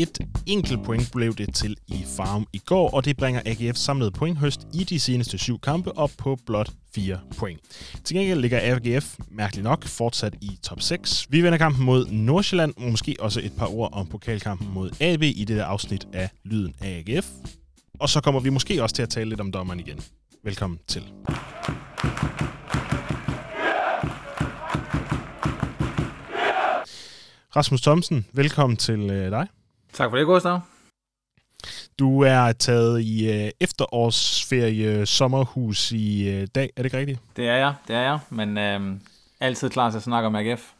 Et enkelt point blev det til i Farm i går, og det bringer AGF samlet pointhøst i de seneste syv kampe op på blot 4 point. Til gengæld ligger AGF, mærkeligt nok, fortsat i top 6. Vi vender kampen mod Nordsjælland, og måske også et par ord om pokalkampen mod AB i det der afsnit af Lyden af AGF. Og så kommer vi måske også til at tale lidt om dommeren igen. Velkommen til. Rasmus Thomsen, velkommen til øh, dig. Tak for det, Gustav. Du er taget i øh, efterårsferie sommerhus i øh, dag, er det ikke rigtigt? Det er jeg, det er jeg, men øh, altid klar til at snakke om AGF.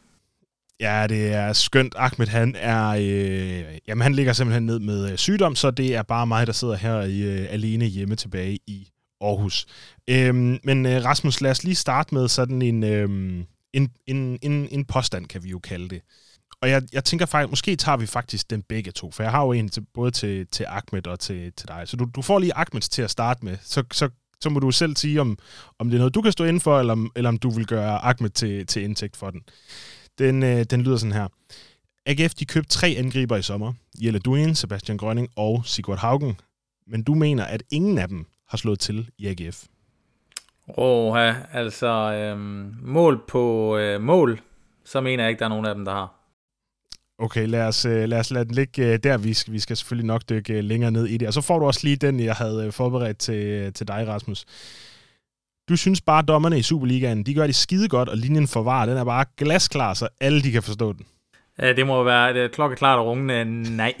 Ja, det er skønt. Ahmed, han er, øh, jamen, han ligger simpelthen ned med øh, sygdom, så det er bare mig, der sidder her i, øh, alene hjemme tilbage i Aarhus. Øhm, men øh, Rasmus, lad os lige starte med sådan en, øh, en, en, en, en påstand, kan vi jo kalde det. Og jeg, jeg tænker faktisk, måske tager vi faktisk den begge to, for jeg har jo en til, både til, til Ahmed og til, til dig. Så du, du får lige Ahmeds til at starte med, så, så, så må du selv sige, om, om det er noget, du kan stå inden for, eller om, eller om du vil gøre Ahmed til, til indtægt for den. Den, øh, den lyder sådan her. AGF de købte tre angriber i sommer. Jelle Duin, Sebastian Grønning og Sigurd Haugen. Men du mener, at ingen af dem har slået til i AGF. Åh, altså øhm, mål på øh, mål, så mener jeg ikke, der er nogen af dem, der har. Okay, lad os, øh, lad os lade den ligge øh, der. Vi skal, vi skal selvfølgelig nok dykke øh, længere ned i det. Og så får du også lige den, jeg havde forberedt til, til dig, Rasmus. Du synes bare, at dommerne i Superligaen, de gør det skide godt, og linjen for var, den er bare glasklar, så alle de kan forstå den. Ja, det må være et klokkeklart og rungende nej.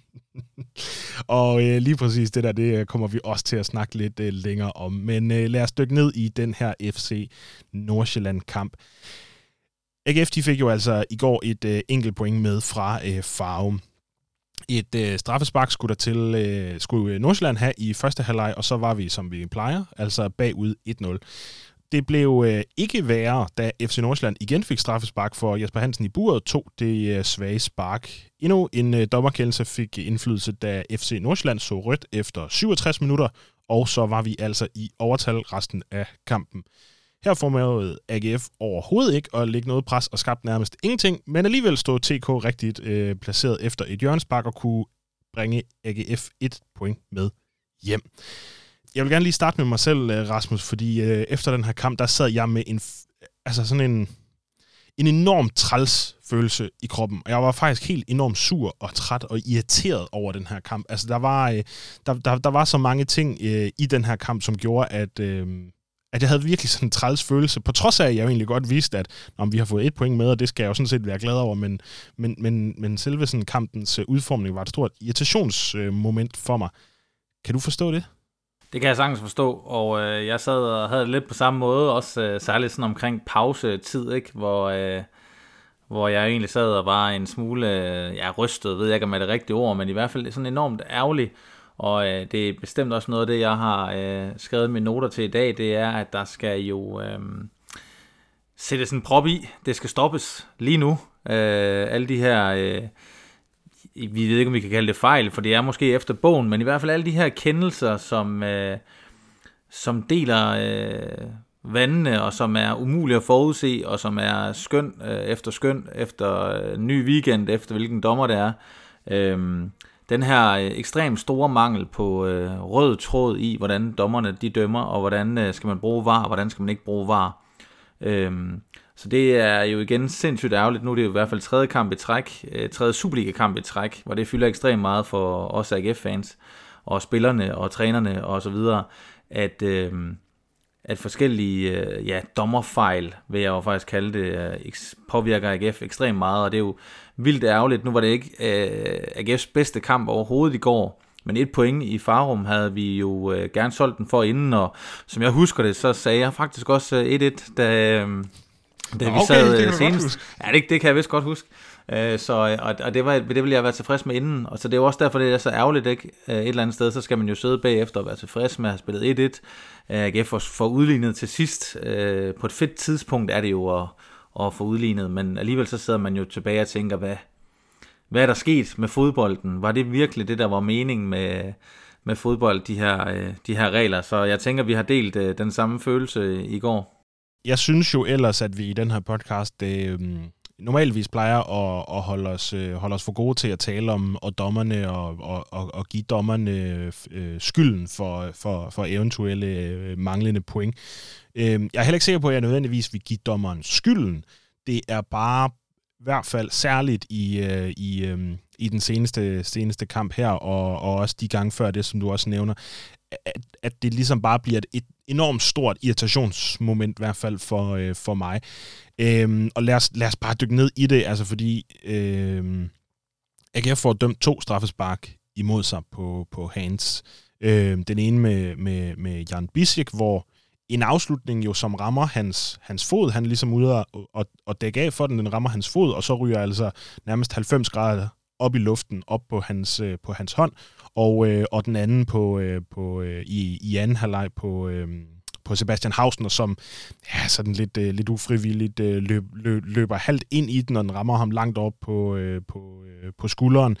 og øh, lige præcis det der, det kommer vi også til at snakke lidt øh, længere om. Men øh, lad os dykke ned i den her FC Nordsjælland-kamp. AGF de fik jo altså i går et øh, enkelt point med fra øh, Farum. Et øh, straffespark skulle der til øh, skulle øh, Nordsjælland have i første halvleg, og så var vi, som vi plejer, altså bagud 1-0. Det blev øh, ikke værre, da FC Nordsjælland igen fik straffespark for Jesper Hansen i buret, tog det øh, svage spark. Endnu en øh, dommerkendelse fik indflydelse, da FC Nordsjælland så rødt efter 67 minutter, og så var vi altså i overtal resten af kampen. Her formåede AGF overhovedet ikke at lægge noget pres og skabte nærmest ingenting, men alligevel stod TK rigtigt øh, placeret efter et hjørnespark og kunne bringe AGF et point med hjem. Jeg vil gerne lige starte med mig selv, øh, Rasmus, fordi øh, efter den her kamp, der sad jeg med en, altså sådan en, en enorm træls følelse i kroppen. Og jeg var faktisk helt enormt sur og træt og irriteret over den her kamp. Altså, der var, øh, der, der, der var så mange ting øh, i den her kamp, som gjorde, at, øh, at jeg havde virkelig sådan en træls følelse, på trods af, at jeg jo egentlig godt vidste, at om vi har fået et point med, og det skal jeg jo sådan set være glad over, men, men, men, men selve sådan kampens øh, udformning var et stort irritationsmoment for mig. Kan du forstå det? Det kan jeg sagtens forstå, og øh, jeg sad og havde det lidt på samme måde, også øh, særligt sådan omkring pausetid, ikke? Hvor, øh, hvor jeg egentlig sad og var en smule øh, ja, rystet, ved jeg ikke om det er det rigtige ord, men i hvert fald sådan enormt ærgerlig, og øh, det er bestemt også noget af det, jeg har øh, skrevet mine noter til i dag, det er, at der skal jo øh, sættes en prop i. Det skal stoppes lige nu. Øh, alle de her, øh, vi ved ikke, om vi kan kalde det fejl, for det er måske efter bogen, men i hvert fald alle de her kendelser, som, øh, som deler øh, vandene, og som er umulige at forudse, og som er skøn øh, efter skøn, efter øh, ny weekend, efter hvilken dommer det er. Øh, den her øh, ekstremt store mangel på øh, rød tråd i, hvordan dommerne de dømmer, og hvordan øh, skal man bruge var, og hvordan skal man ikke bruge var. Øhm, så det er jo igen sindssygt ærgerligt. Nu er det jo i hvert fald tredje kamp i træk, øh, tredje Superliga-kamp i træk, hvor det fylder ekstremt meget for os AGF-fans, og spillerne og trænerne og så videre, at, øh, at forskellige øh, ja, dommerfejl, vil jeg jo faktisk kalde det, øh, påvirker AGF ekstremt meget, og det er jo vildt ærgerligt. Nu var det ikke øh, AGF's bedste kamp overhovedet i går, men et point i Farum havde vi jo øh, gerne solgt den for inden, og som jeg husker det, så sagde jeg faktisk også 1-1, øh, da, øh, da vi sad øh, senest. Ja, det, det kan jeg vist godt huske. Øh, så, og, og det, var, det ville jeg være tilfreds med inden, og så det er jo også derfor, det er så ærgerligt, ikke? Øh, et eller andet sted, så skal man jo sidde bagefter og være tilfreds med at have spillet 1-1. AGF får, får udlignet til sidst. Øh, på et fedt tidspunkt er det jo at, at få udlignet, men alligevel så sidder man jo tilbage og tænker, hvad, hvad er der sket med fodbolden? Var det virkelig det, der var meningen med, med fodbold, de her, øh, de her regler. Så jeg tænker, vi har delt øh, den samme følelse øh, i går. Jeg synes jo ellers, at vi i den her podcast øh, normalvis plejer at, at holde, os, holde os for gode til at tale om og dommerne og, og, og, og give dommerne øh, skylden for, for, for eventuelle øh, manglende point. Øh, jeg er heller ikke sikker på, at jeg nødvendigvis vil give dommeren skylden. Det er bare i hvert fald særligt i, øh, i, øh, i den seneste, seneste kamp her, og, og også de gange før det, som du også nævner, at, at det ligesom bare bliver et, et enormt stort irritationsmoment, i hvert fald for, øh, for mig. Øhm, og lad os, lad os bare dykke ned i det, altså fordi øh, AGF får dømt to straffespark imod sig på, på Hans. Øh, den ene med, med, med Jan Bisik, hvor en afslutning jo, som rammer hans, hans fod. Han er ligesom ude og, og, og dække af for den, den rammer hans fod, og så ryger altså nærmest 90 grader op i luften, op på hans, øh, på hans hånd, og, øh, og den anden på, øh, på, øh, i, i anden halvleg på, øh, på Sebastian Hausner, som ja, sådan lidt, øh, lidt ufrivilligt øh, løb, løb, løber halvt ind i den, og den rammer ham langt op på, øh, på, øh, på skulderen.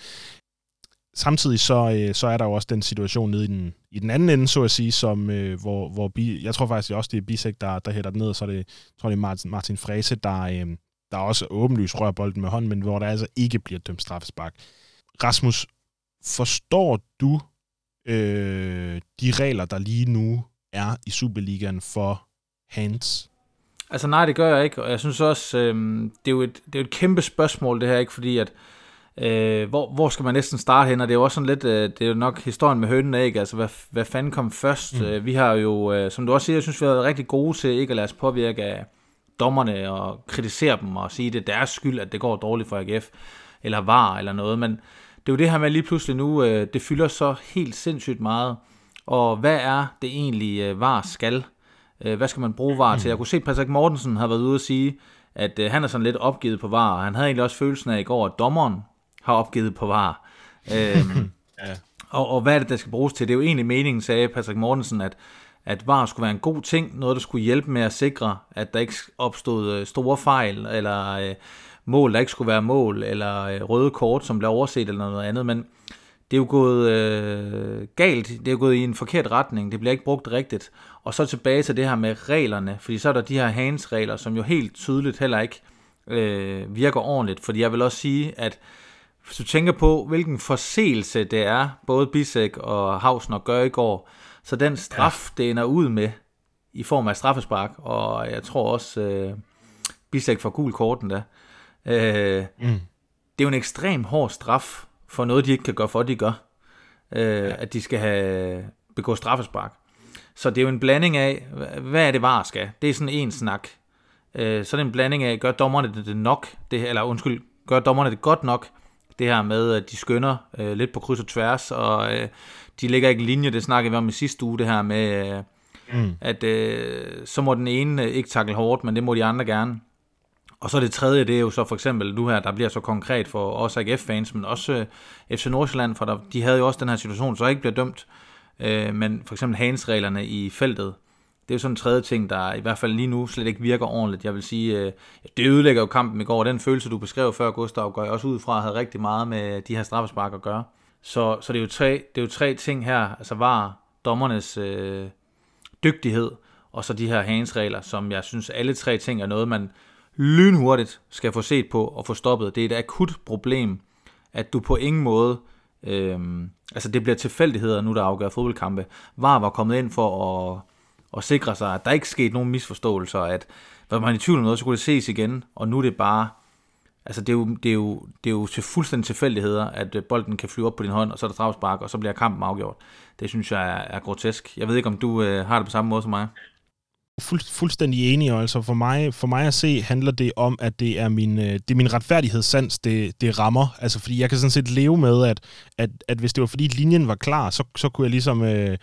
Samtidig så, øh, så er der jo også den situation nede i den, i den anden ende, så at sige, som, øh, hvor, hvor Bi, jeg tror faktisk også, det er Bisek, der, der hætter den ned, og så er det, jeg tror, det er Martin, Martin Frese, der, øh, der også åbenlyst rører bolden med hånden, men hvor der altså ikke bliver dømt straffespark. Rasmus, forstår du øh, de regler, der lige nu er i Superligaen for hands? Altså nej, det gør jeg ikke, og jeg synes også, øh, det, er jo et, det er jo et kæmpe spørgsmål det her, ikke fordi at Øh, hvor, hvor skal man næsten starte hen? Og det er jo også sådan lidt, øh, det er jo nok historien med hønen ikke? Altså, hvad, hvad fanden kom først? Mm. Øh, vi har jo, øh, som du også siger, jeg synes, vi har været rigtig gode til ikke at lade os påvirke af dommerne og kritisere dem og sige, det er deres skyld, at det går dårligt for AGF, eller var eller noget. Men det er jo det her med lige pludselig nu, øh, det fylder så helt sindssygt meget. Og hvad er det egentlig, øh, VAR skal? Øh, hvad skal man bruge VAR til? Jeg kunne se, at Patrick Mortensen har været ude at sige, at øh, han er sådan lidt opgivet på VAR. Han havde egentlig også følelsen af i går, at dommeren har opgivet på VAR. Øhm, ja. og, og hvad er det, der skal bruges til? Det er jo egentlig meningen, sagde Patrick Mortensen, at, at VAR skulle være en god ting, noget, der skulle hjælpe med at sikre, at der ikke opstod øh, store fejl, eller øh, mål, der ikke skulle være mål, eller øh, røde kort, som blev overset, eller noget andet, men det er jo gået øh, galt, det er jo gået i en forkert retning, det bliver ikke brugt rigtigt. Og så tilbage til det her med reglerne, fordi så er der de her hands-regler, som jo helt tydeligt heller ikke øh, virker ordentligt, fordi jeg vil også sige, at hvis du tænker på, hvilken forseelse det er, både Bisek og Hausner gør i går, så den straf, ja. det ender ud med, i form af straffespark, og jeg tror også, øh, Bisek får gul korten der, øh, mm. det er jo en ekstrem hård straf, for noget, de ikke kan gøre for, de gør. Øh, ja. At de skal have begået straffespark. Så det er jo en blanding af, hvad er det var skal? Det er sådan en snak. Øh, så er det en blanding af, gør dommerne det, det nok, det, eller undskyld, gør dommerne det godt nok, det her med, at de skynder øh, lidt på kryds og tværs, og øh, de ligger ikke i linje, det snakkede vi om i sidste uge, det her med, øh, mm. at øh, så må den ene øh, ikke takle hårdt, men det må de andre gerne. Og så det tredje, det er jo så for eksempel nu her, der bliver så konkret for os AGF-fans, men også øh, FC Nordsjælland, for der, de havde jo også den her situation, så ikke bliver dømt, øh, men for eksempel handsreglerne i feltet, det er jo sådan en tredje ting, der i hvert fald lige nu slet ikke virker ordentligt. Jeg vil sige, øh, det ødelægger jo kampen i går. Den følelse, du beskrev før, Gustav, går jeg også ud fra, havde rigtig meget med de her straffespark at gøre. Så, så det, er jo tre, det er jo tre ting her, altså var dommernes øh, dygtighed, og så de her handsregler, som jeg synes, alle tre ting er noget, man lynhurtigt skal få set på og få stoppet. Det er et akut problem, at du på ingen måde, øh, altså det bliver tilfældigheder nu, der afgør fodboldkampe. VAR var kommet ind for at og sikre sig, at der ikke skete nogen misforståelser, at var man i tvivl om noget, så kunne det ses igen, og nu er det bare, altså det er jo, det er jo, det er jo til fuldstændig tilfældigheder, at øh, bolden kan flyve op på din hånd, og så er der strafspark, og så bliver kampen afgjort. Det synes jeg er, er grotesk. Jeg ved ikke, om du øh, har det på samme måde som mig. Fuld, fuldstændig enig, altså for mig, for mig at se, handler det om, at det er min, øh, det er min retfærdighedssans, det, det rammer. Altså fordi jeg kan sådan set leve med, at, at, at hvis det var fordi linjen var klar, så, så kunne jeg ligesom... Øh,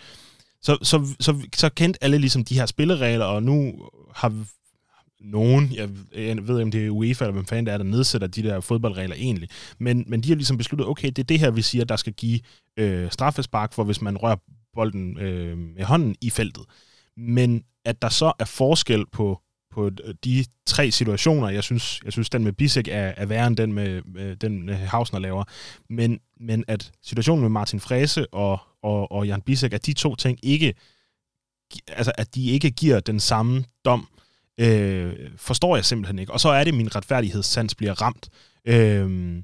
så, så, så, så kendte alle ligesom de her spilleregler, og nu har nogen, jeg, jeg ved ikke, om det er UEFA eller hvem fanden det er, der nedsætter de der fodboldregler egentlig, men, men de har ligesom besluttet, okay, det er det her, vi siger, der skal give øh, straffespark for, hvis man rører bolden øh, med hånden i feltet. Men at der så er forskel på, på de tre situationer. Jeg synes, jeg synes den med Bisek er, er værre end den med, med den øh, Hausner laver. Men, men at situationen med Martin Frese og, og, og Jan Bisek, at de to ting ikke, altså at de ikke giver den samme dom, øh, forstår jeg simpelthen ikke. Og så er det, min retfærdighedssans bliver ramt. Øh,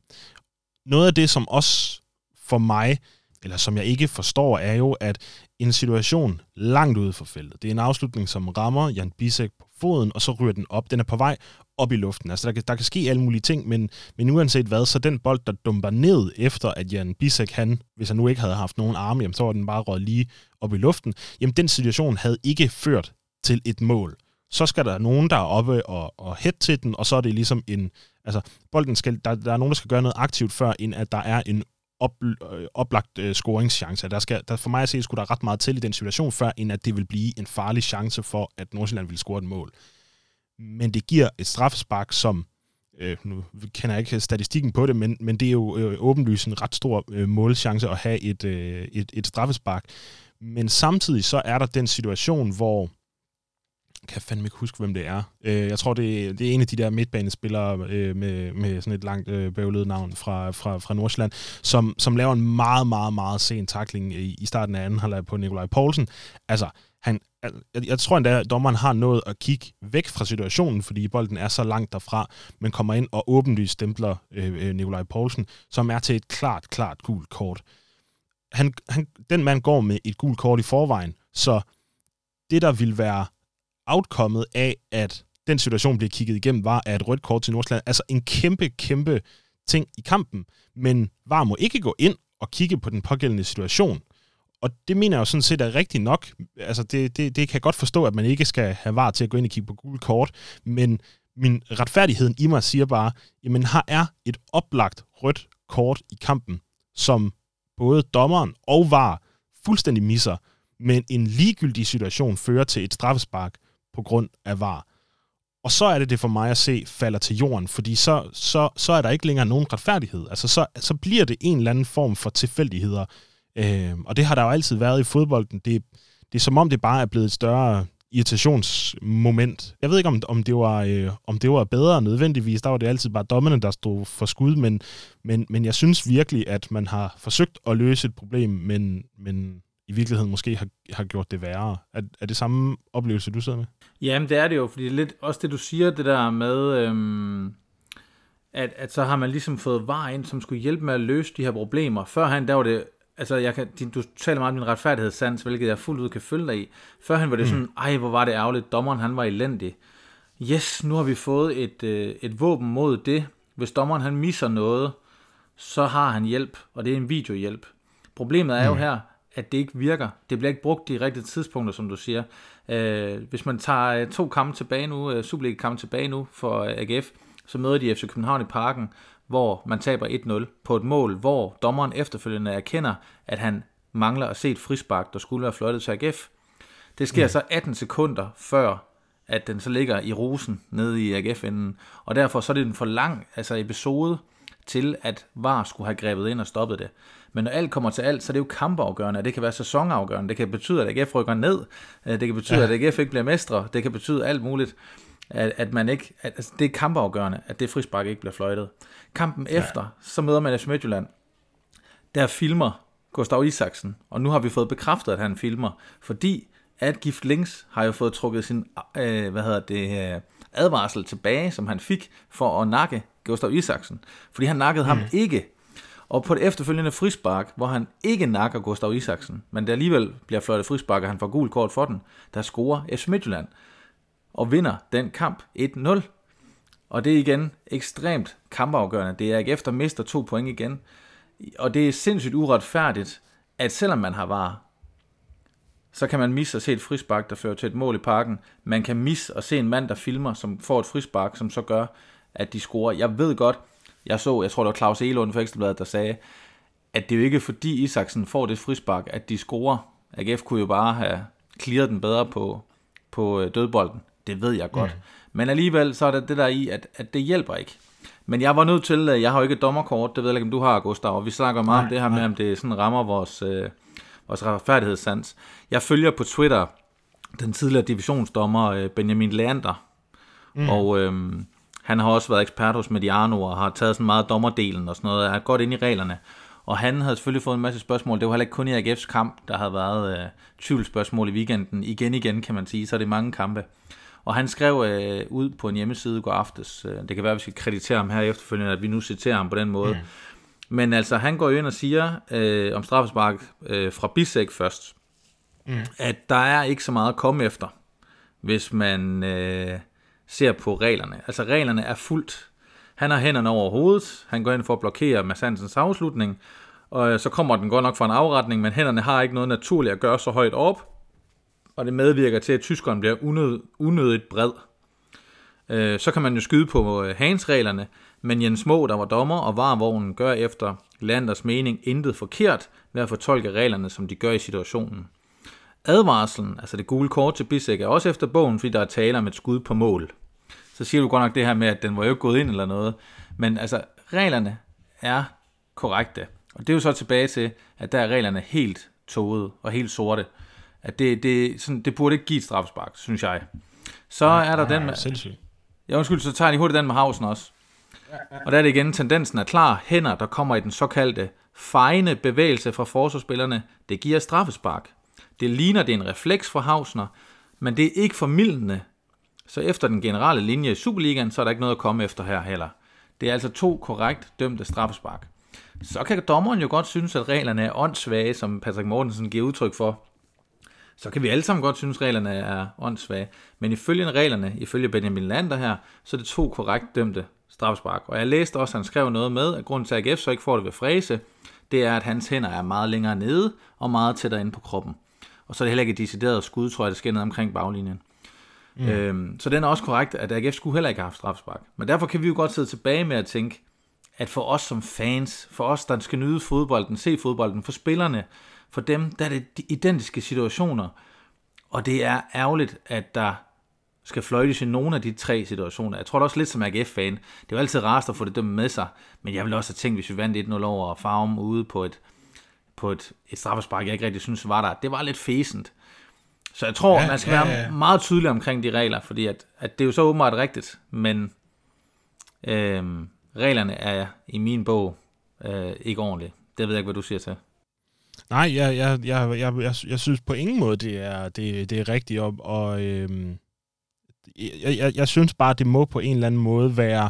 noget af det, som også for mig, eller som jeg ikke forstår, er jo, at en situation langt ude for feltet, det er en afslutning, som rammer Jan Bisek på foden, og så ryger den op. Den er på vej op i luften. Altså, der kan, der kan ske alle mulige ting, men, men uanset hvad, så den bold, der dumper ned efter, at Jan Bisek, han, hvis han nu ikke havde haft nogen arme, jamen, så var den bare røget lige op i luften. Jamen, den situation havde ikke ført til et mål. Så skal der nogen, der er oppe og, og hæt til den, og så er det ligesom en... Altså, bolden skal, der, der er nogen, der skal gøre noget aktivt, før end at der er en op, øh, oplagt øh, scoringschance. Der skal, der, for mig at se, skulle der ret meget til i den situation, før end at det vil blive en farlig chance for, at Nordsjælland vil score et mål. Men det giver et straffespark, som, øh, nu kender jeg ikke statistikken på det, men, men det er jo øh, åbenlyst en ret stor øh, målchance at have et, øh, et, et straffespark. Men samtidig så er der den situation, hvor kan fandme ikke huske, hvem det er. Øh, jeg tror, det er, det er en af de der midtbanespillere øh, med, med sådan et langt øh, bøvlet navn fra, fra, fra Nordsjælland, som, som laver en meget, meget, meget sen takling i, i starten af anden halvleg på Nikolaj Poulsen. Altså, han, jeg, jeg tror endda, at dommeren har nået at kigge væk fra situationen, fordi bolden er så langt derfra, men kommer ind og åbenlyst stempler øh, øh Nikolaj Poulsen, som er til et klart, klart gult kort. Han, han, den mand går med et gult kort i forvejen, så det, der vil være outcomet af, at den situation bliver kigget igennem, var at et rødt kort til Nordsjælland. Altså en kæmpe, kæmpe ting i kampen. Men VAR må ikke gå ind og kigge på den pågældende situation. Og det mener jeg jo sådan set er rigtigt nok. Altså det, det, det kan jeg godt forstå, at man ikke skal have VAR til at gå ind og kigge på gule kort. Men min retfærdigheden i mig siger bare, jamen her er et oplagt rødt kort i kampen, som både dommeren og VAR fuldstændig misser, men en ligegyldig situation fører til et straffespark, på grund af var. Og så er det det for mig at se falder til jorden, fordi så, så, så er der ikke længere nogen retfærdighed. Altså så, så bliver det en eller anden form for tilfældigheder. Øh, og det har der jo altid været i fodbolden. Det, det er som om det bare er blevet et større irritationsmoment. Jeg ved ikke, om, om, det var, øh, om det var bedre nødvendigvis. Der var det altid bare dommerne, der stod for skud, men, men, men jeg synes virkelig, at man har forsøgt at løse et problem, men, men i virkeligheden måske har, har gjort det værre. Er, er det samme oplevelse, du sidder med? Jamen, det er det jo, fordi det er lidt også det, du siger, det der med, øhm, at, at så har man ligesom fået var ind, som skulle hjælpe med at løse de her problemer. Førhen, der var det, altså jeg kan, du taler meget om din retfærdighedssans, hvilket jeg fuldt ud kan følge dig i. Førhen var det mm. sådan, ej, hvor var det ærgerligt, dommeren han var elendig. Yes, nu har vi fået et, øh, et våben mod det. Hvis dommeren han misser noget, så har han hjælp, og det er en videohjælp. Problemet er mm. jo her, at det ikke virker. Det bliver ikke brugt de rigtige tidspunkter, som du siger. Øh, hvis man tager øh, to kampe tilbage nu, øh, Superliga-kampe tilbage nu for øh, AGF, så møder de FC København i parken, hvor man taber 1-0 på et mål, hvor dommeren efterfølgende erkender, at han mangler at se et frispark, der skulle være fløjtet til AGF. Det sker mm. så 18 sekunder før, at den så ligger i rosen nede i AGF-enden. Og derfor så er det en for lang altså episode til, at VAR skulle have grebet ind og stoppet det. Men når alt kommer til alt, så er det jo kampafgørende, det kan være sæsonafgørende, det kan betyde, at AGF rykker ned, øh, det kan betyde, ja. at AGF ikke bliver mestre, det kan betyde alt muligt, at, at man ikke, at, altså, det er kampafgørende, at det frispark ikke bliver fløjtet. Kampen ja. efter, så møder man FC Midtjylland, der filmer Gustav Isaksen, og nu har vi fået bekræftet, at han filmer, fordi at Gift Links har jo fået trukket sin øh, hvad hedder det, øh, advarsel tilbage, som han fik for at nakke Gustav Isaksen. Fordi han nakkede mm. ham ikke og på det efterfølgende frispark, hvor han ikke nakker Gustav Isaksen, men der alligevel bliver fløjtet frispark, og han får gul kort for den, der scorer FC Midtjylland og vinder den kamp 1-0. Og det er igen ekstremt kampafgørende. Det er efter mister to point igen. Og det er sindssygt uretfærdigt, at selvom man har var, så kan man misse at se et frispark, der fører til et mål i parken. Man kan misse at se en mand, der filmer, som får et frispark, som så gør, at de scorer. Jeg ved godt, jeg så, jeg tror det var Claus Elund fra Ekstrabladet, der sagde, at det er jo ikke fordi Isaksen får det frispark, at de scorer. AGF kunne jo bare have clearet den bedre på, på øh, dødbolden. Det ved jeg godt. Mm. Men alligevel, så er det det der i, at, at det hjælper ikke. Men jeg var nødt til, jeg har jo ikke et dommerkort, det ved jeg ikke, om du har, Gustav, og vi snakker meget nej, om det her med, om det sådan rammer vores, øh, vores retfærdighedssans. Jeg følger på Twitter den tidligere divisionsdommer øh, Benjamin Leander, Mm. Og øhm, han har også været ekspert hos Mediano og har taget sådan meget dommerdelen og sådan noget, og er godt inde i reglerne. Og han havde selvfølgelig fået en masse spørgsmål. Det var heller ikke kun i AGF's kamp, der havde været øh, tvivlsspørgsmål i weekenden. Igen igen, kan man sige, så er det mange kampe. Og han skrev øh, ud på en hjemmeside går aftes. Øh, det kan være, at vi skal kreditere ham her efterfølgende, at vi nu citerer ham på den måde. Mm. Men altså, han går jo ind og siger øh, om straffespark øh, fra Bisek først, mm. at der er ikke så meget at komme efter, hvis man øh, ser på reglerne. Altså, reglerne er fuldt. Han har hænderne over hovedet, han går ind for at blokere Mads Hansens afslutning, og øh, så kommer den godt nok fra en afretning, men hænderne har ikke noget naturligt at gøre så højt op, og det medvirker til, at tyskeren bliver unød, unødigt bred. Øh, så kan man jo skyde på hansreglerne, Hans-reglerne, men Jens Må, der var dommer og varvognen, gør efter Landers mening intet forkert ved at fortolke reglerne, som de gør i situationen. Advarslen, altså det gule kort til Bissek, er også efter bogen, fordi der er tale om et skud på mål. Så siger du godt nok det her med, at den var jo ikke gået ind eller noget. Men altså, reglerne er korrekte. Og det er jo så tilbage til, at der er reglerne helt tåget og helt sorte. At det, det, sådan, det burde ikke give et strafspark, synes jeg. Så er der den med... Sindssygt. Ja, undskyld, så tager jeg lige hurtigt den med Hausen også. Og der er det igen, tendensen er klar. Hænder, der kommer i den såkaldte fejende bevægelse fra forsvarsspillerne, det giver straffespark. Det ligner, det er en refleks fra Hausner, men det er ikke formidlende. Så efter den generelle linje i Superligaen, så er der ikke noget at komme efter her heller. Det er altså to korrekt dømte straffespark. Så kan dommeren jo godt synes, at reglerne er åndssvage, som Patrick Mortensen giver udtryk for. Så kan vi alle sammen godt synes, at reglerne er åndssvage. Men ifølge reglerne, ifølge Benjamin Lander her, så er det to korrekt dømte strafspark. Og jeg læste også, at han skrev noget med, at grunden til, at AGF så ikke får det ved fræse, det er, at hans hænder er meget længere nede og meget tættere inde på kroppen. Og så er det heller ikke et decideret skud, tror jeg, der sker ned omkring baglinjen. Mm. Øhm, så den er også korrekt, at AGF skulle heller ikke have haft strafspark. Men derfor kan vi jo godt sidde tilbage med at tænke, at for os som fans, for os, der skal nyde fodbolden, se fodbolden, for spillerne, for dem, der er det de identiske situationer. Og det er ærgerligt, at der skal fløjtes i nogle af de tre situationer. Jeg tror da også lidt som AGF-fan, det er jo altid rarest at få det dømt med sig, men jeg vil også have tænkt, hvis vi vandt 1-0 over Farm ude på et, på et, et straffespark, jeg ikke rigtig synes var der, det var lidt fæsent. Så jeg tror, ja, man skal ja, ja. være meget tydelig omkring de regler, fordi at, at det er jo så åbenbart rigtigt, men øhm, reglerne er i min bog øh, ikke ordentligt. Det ved jeg ikke, hvad du siger til. Nej, jeg, jeg, jeg, jeg, jeg, jeg synes på ingen måde, det er, det, det er rigtigt. Og, og øhm, jeg, jeg, jeg synes bare, det må på en eller anden måde være...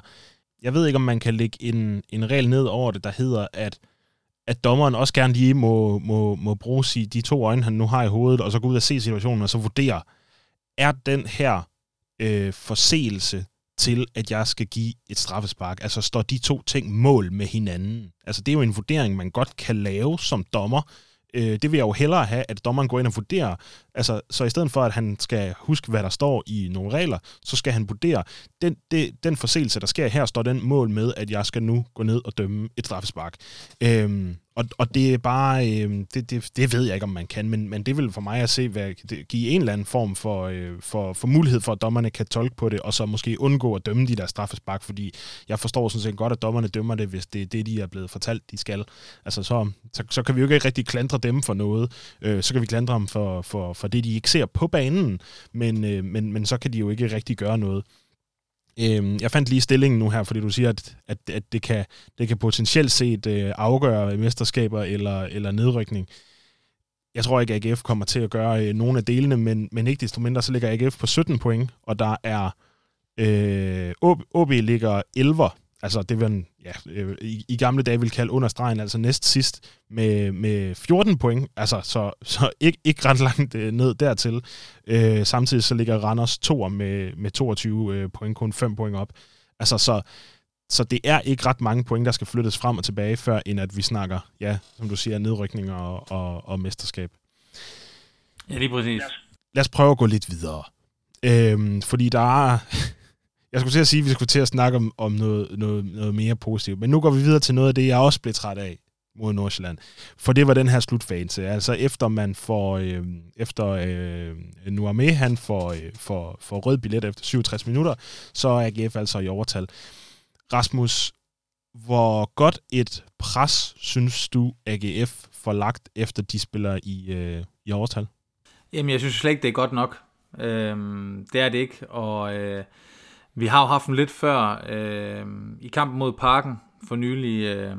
Jeg ved ikke, om man kan lægge en, en regel ned over det, der hedder, at, at dommeren også gerne lige må, må, må bruge sig de to øjne, han nu har i hovedet, og så gå ud og se situationen, og så vurdere, er den her øh, forseelse til, at jeg skal give et straffespark? Altså står de to ting mål med hinanden? Altså det er jo en vurdering, man godt kan lave som dommer, Øh, det vil jeg jo hellere have, at dommeren går ind og vurderer. Altså, så i stedet for, at han skal huske, hvad der står i nogle regler, så skal han vurdere, den, det, den forseelse, der sker her, står den mål med, at jeg skal nu gå ned og dømme et straffespark. Øh, og, og det er bare, øh, det, det, det ved jeg ikke, om man kan, men, men det vil for mig at se, hvad, det, give en eller anden form for, øh, for, for mulighed for, at dommerne kan tolke på det, og så måske undgå at dømme de der straffespark, fordi jeg forstår sådan set godt, at dommerne dømmer det, hvis det er det, de er blevet fortalt, de skal. Altså så, så, så kan vi jo ikke rigtig klandre dem for noget, øh, så kan vi klandre dem for, for, for det, de ikke ser på banen, men, øh, men, men så kan de jo ikke rigtig gøre noget. Øhm, jeg fandt lige stillingen nu her, fordi du siger, at, at, at det, kan, det kan potentielt set øh, afgøre mesterskaber eller, eller nedrykning. Jeg tror ikke, at AGF kommer til at gøre øh, nogle af delene, men, men ikke desto mindre, så ligger AGF på 17 point, og der er øh, OB ligger 11 altså det vil ja, øh, i, i gamle dage vil kalde under stregen, altså næst sidst med, med 14 point, altså så, så ikke, ikke ret langt øh, ned dertil. Øh, samtidig så ligger Randers to med, med 22 øh, point, kun 5 point op. Altså så, så det er ikke ret mange point, der skal flyttes frem og tilbage, før end at vi snakker, ja, som du siger, nedrykning og, og, og mesterskab. Ja, lige præcis. Lad os prøve at gå lidt videre. Øhm, fordi der er, jeg skulle til at sige, at vi skulle til at snakke om, om noget, noget, noget mere positivt. Men nu går vi videre til noget af det, jeg også blev træt af mod Nordsjælland. For det var den her slutfase. Altså efter man får, øh, efter øh, Nuame, han får, øh, får, får rød billet efter 67 minutter, så er AGF altså i overtal. Rasmus, hvor godt et pres synes du, AGF får lagt, efter de spiller i, øh, i overtal? Jamen, jeg synes slet ikke, det er godt nok. Øhm, det er det ikke, og... Øh vi har jo haft dem lidt før øh, i kampen mod Parken for nylig. Øh,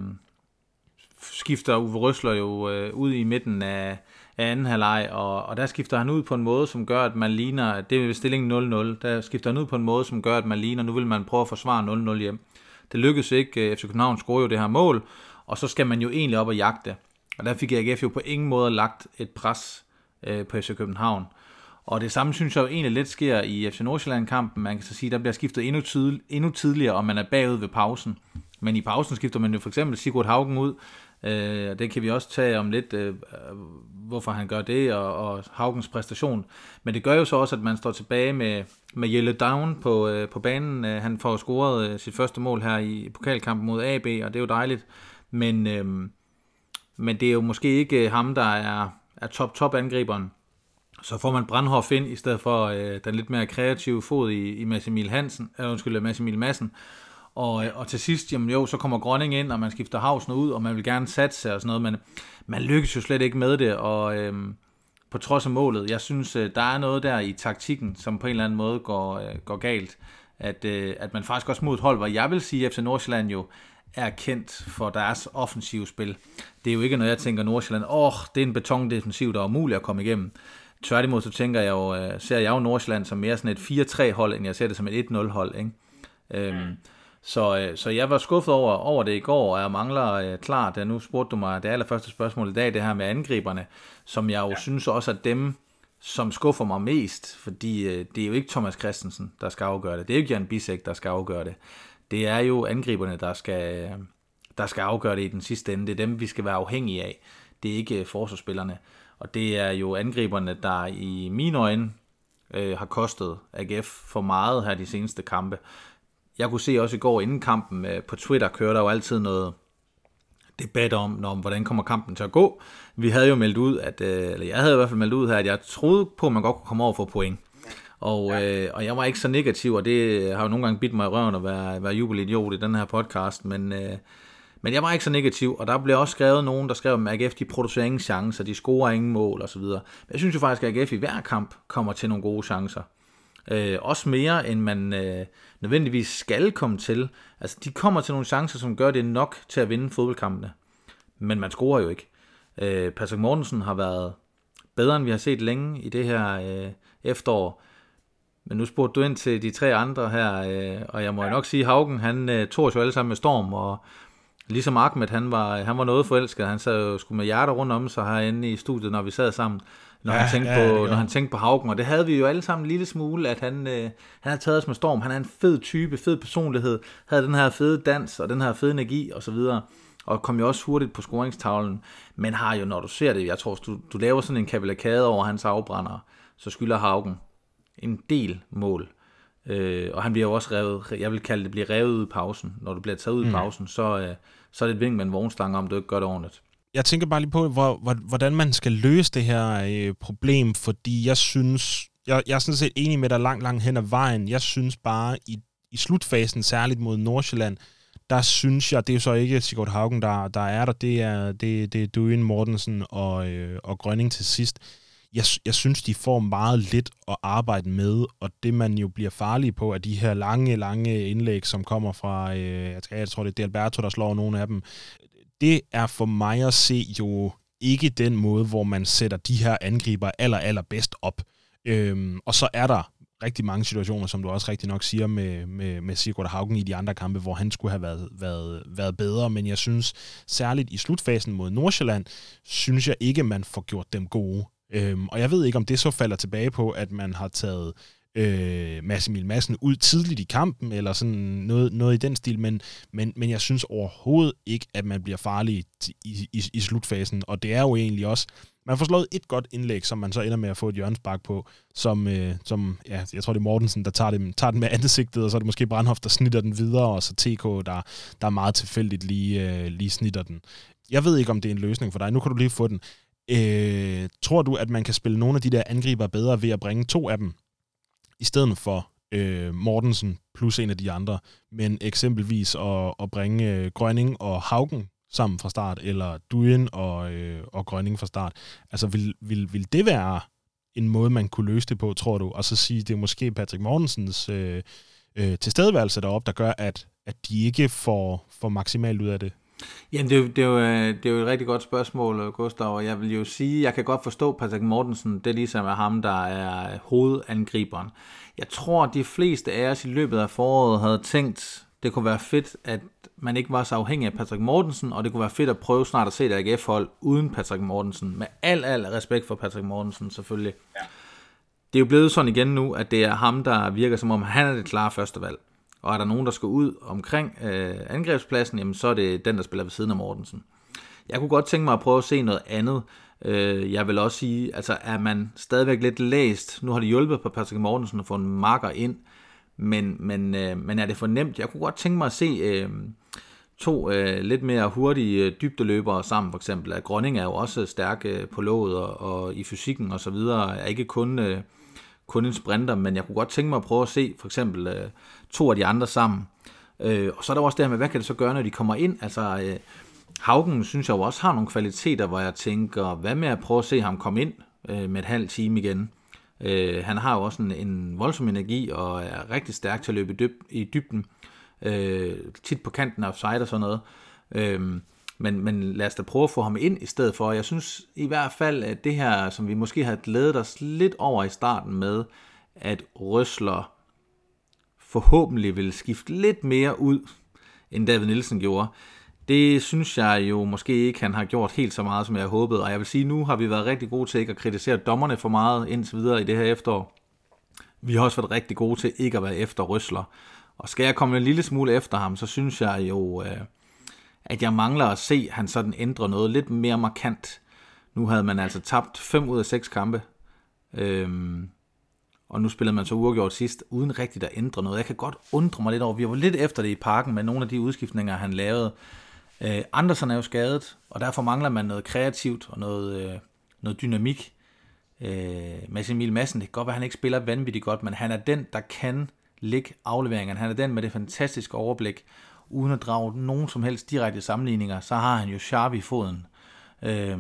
skifter Uwe Røsler jo øh, ud i midten af, af anden halvleg, og, og der skifter han ud på en måde, som gør, at man ligner, det er stillingen 0-0, der skifter han ud på en måde, som gør, at man ligner, nu vil man prøve at forsvare 0-0 hjem. Det lykkedes ikke, øh, FC København scorer jo det her mål, og så skal man jo egentlig op og jagte. Og der fik AGF jo på ingen måde lagt et pres øh, på FC København. Og det samme synes jeg jo egentlig lidt sker i FC Nordsjælland-kampen. Man kan så sige, der bliver skiftet endnu, tydel, endnu tidligere, og man er bagud ved pausen. Men i pausen skifter man jo for eksempel Sigurd Haugen ud. Øh, det kan vi også tage om lidt, øh, hvorfor han gør det, og, og Haugens præstation. Men det gør jo så også, at man står tilbage med, med Jelle Down på, øh, på banen. Øh, han får scoret øh, sit første mål her i pokalkampen mod AB, og det er jo dejligt. Men, øh, men det er jo måske ikke ham, der er, er top-top angriberen. Så får man Brandhoff ind, i stedet for øh, den lidt mere kreative fod i, i Massimil Hansen, eller undskyld, øh, Massimil Madsen. Og, øh, og til sidst, jamen jo, så kommer Grønning ind, og man skifter Havsen ud, og man vil gerne satse og sådan noget, men man lykkes jo slet ikke med det, og øh, på trods af målet, jeg synes, øh, der er noget der i taktikken, som på en eller anden måde går, øh, går galt, at, øh, at man faktisk også mod et hold, hvor jeg vil sige, at FC Nordsjælland jo er kendt for deres offensive spil. Det er jo ikke, noget, jeg tænker Nordsjælland, åh, oh, det er en betondefensiv, der er umuligt at komme igennem. Tværtimod så tænker jeg jo, øh, ser jeg jo Nordsjælland som mere sådan et 4-3 hold, end jeg ser det som et 1-0 hold. Ikke? Øhm, så, øh, så jeg var skuffet over, over det i går, og jeg mangler øh, klart, at nu spurgte du mig det allerførste spørgsmål i dag, det her med angriberne, som jeg jo ja. synes også, at dem, som skuffer mig mest, fordi øh, det er jo ikke Thomas Christensen, der skal afgøre det. Det er jo ikke Jan Bisek, der skal afgøre det. Det er jo angriberne, der skal, der skal afgøre det i den sidste ende. Det er dem, vi skal være afhængige af. Det er ikke forsvarsspillerne. Og det er jo angriberne, der i mine øjne øh, har kostet AGF for meget her de seneste kampe. Jeg kunne se også i går inden kampen øh, på Twitter, kører der jo altid noget debat om, når, hvordan kommer kampen til at gå. Vi havde jo meldt ud, at, øh, eller jeg havde i hvert fald meldt ud her, at jeg troede på, at man godt kunne komme over for point. Og, ja. øh, og jeg var ikke så negativ, og det har jo nogle gange bidt mig i røven at være, være jubelidiot i den her podcast, men, øh, men jeg var ikke så negativ, og der blev også skrevet nogen, der skrev, at AGF de producerer ingen chancer, de scorer ingen mål osv. Men jeg synes jo faktisk, at AGF i hver kamp kommer til nogle gode chancer. Øh, også mere, end man øh, nødvendigvis skal komme til. Altså, de kommer til nogle chancer, som gør det nok til at vinde fodboldkampene. Men man scorer jo ikke. Øh, Patrick Mortensen har været bedre, end vi har set længe i det her øh, efterår. Men nu spurgte du ind til de tre andre her, øh, og jeg må ja. nok sige, at Haugen, han øh, tog jo alle sammen med storm, og ligesom Ahmed, han var, han var noget forelsket. Han sad jo sgu med hjerter rundt om sig herinde i studiet, når vi sad sammen når, ja, han tænkte ja, på, når han tænkte på Haugen, og det havde vi jo alle sammen en lille smule, at han, øh, han havde taget os med storm. Han er en fed type, fed personlighed, havde den her fede dans og den her fede energi osv., og, og kom jo også hurtigt på scoringstavlen, men har jo, når du ser det, jeg tror, du, du laver sådan en kavalkade over hans afbrænder, så skylder Haugen en del mål. Øh, og han bliver jo også revet, jeg vil kalde det, bliver revet ud i pausen. Når du bliver taget ud i mm. pausen, så, øh, så er det et vink med en vognstang, om du ikke gør det ordentligt jeg tænker bare lige på, hvor, hvor, hvordan man skal løse det her øh, problem, fordi jeg synes, jeg, jeg er sådan set enig med dig langt, langt hen ad vejen. Jeg synes bare, i, i slutfasen, særligt mod Nordsjælland, der synes jeg, det er jo så ikke Sigurd Haugen, der, der er der, det er, det, det er Duin Mortensen og, øh, og Grønning til sidst. Jeg, jeg synes, de får meget lidt at arbejde med, og det man jo bliver farlig på, er de her lange, lange indlæg, som kommer fra, øh, jeg, tror, jeg tror det er Alberto, der slår nogle af dem det er for mig at se jo ikke den måde, hvor man sætter de her angriber aller, aller bedst op. Øhm, og så er der rigtig mange situationer, som du også rigtig nok siger med, med, med Sigurd Haugen i de andre kampe, hvor han skulle have været, været, været bedre, men jeg synes særligt i slutfasen mod Nordsjælland, synes jeg ikke, man får gjort dem gode. Øhm, og jeg ved ikke, om det så falder tilbage på, at man har taget øh, Massimil Emil Madsen ud tidligt i kampen, eller sådan noget, noget i den stil, men, men, men jeg synes overhovedet ikke, at man bliver farlig i, i, i slutfasen, og det er jo egentlig også, man får slået et godt indlæg, som man så ender med at få et hjørnspark på, som, øh, som ja, jeg tror det er Mortensen, der tager, det, tager den med ansigtet, og så er det måske Brandhoff, der snitter den videre, og så TK, der, der er meget tilfældigt lige, øh, lige snitter den. Jeg ved ikke, om det er en løsning for dig. Nu kan du lige få den. Øh, tror du, at man kan spille nogle af de der angriber bedre ved at bringe to af dem i stedet for øh, Mortensen plus en af de andre, men eksempelvis at, at bringe øh, Grønning og Haugen sammen fra start, eller Duin og, øh, og Grønning fra start. Altså, vil, vil, vil det være en måde, man kunne løse det på, tror du? Og så sige, det er måske Patrick Mortensens øh, øh, tilstedeværelse deroppe, der gør, at, at de ikke får, får maksimalt ud af det? Jamen, det er, jo, det, er jo, øh, det er jo et rigtig godt spørgsmål, Gustav, og jeg vil jo sige, jeg kan godt forstå Patrick Mortensen, det er ligesom er ham, der er hovedangriberen. Jeg tror, de fleste af os i løbet af foråret havde tænkt, det kunne være fedt, at man ikke var så afhængig af Patrick Mortensen, og det kunne være fedt at prøve snart at se et AGF-hold uden Patrick Mortensen. Med al, al respekt for Patrick Mortensen, selvfølgelig. Ja. Det er jo blevet sådan igen nu, at det er ham, der virker som om, han er det klare første valg. Og er der nogen, der skal ud omkring øh, angrebspladsen, jamen så er det den, der spiller ved siden af Mortensen. Jeg kunne godt tænke mig at prøve at se noget andet. Øh, jeg vil også sige, altså er man stadigvæk lidt læst, nu har det hjulpet på Patrick Mortensen at få en marker ind, men, men, øh, men er det for nemt? Jeg kunne godt tænke mig at se øh, to øh, lidt mere hurtige øh, dybdeløbere sammen, for eksempel. At Grønning er jo også stærk øh, på låget og, og i fysikken og så videre, er ikke kun, øh, kun en sprinter, men jeg kunne godt tænke mig at prøve at se for eksempel øh, to af de andre sammen. Øh, og så er der også det her med, hvad kan det så gøre, når de kommer ind? Altså, øh, Haugen synes jeg jo også har nogle kvaliteter, hvor jeg tænker, hvad med at prøve at se ham komme ind øh, med et halvt time igen? Øh, han har jo også en, en voldsom energi og er rigtig stærk til at løbe i, dyb, i dybden. Øh, tit på kanten af offside og sådan noget. Øh, men, men lad os da prøve at få ham ind i stedet for. Jeg synes i hvert fald, at det her, som vi måske har glædet os lidt over i starten med, at Røsler forhåbentlig vil skifte lidt mere ud, end David Nielsen gjorde. Det synes jeg jo måske ikke, han har gjort helt så meget, som jeg håbede. Og jeg vil sige, nu har vi været rigtig gode til ikke at kritisere dommerne for meget indtil videre i det her efterår. Vi har også været rigtig gode til ikke at være efter Røsler. Og skal jeg komme en lille smule efter ham, så synes jeg jo, øh, at jeg mangler at se, at han sådan ændrer noget lidt mere markant. Nu havde man altså tabt 5 ud af 6 kampe. Øhm, og nu spillede man så uafgjort sidst, uden rigtigt at ændre noget. Jeg kan godt undre mig lidt over, vi var lidt efter det i parken med nogle af de udskiftninger, han lavede. Øh, Andersen er jo skadet, og derfor mangler man noget kreativt og noget, øh, noget dynamik. Øh, Mads Emil Madsen, det kan godt være, at han ikke spiller vanvittigt godt, men han er den, der kan lægge afleveringen. Han er den med det fantastiske overblik, uden at drage nogen som helst direkte sammenligninger, så har han jo sharp i foden. Øh,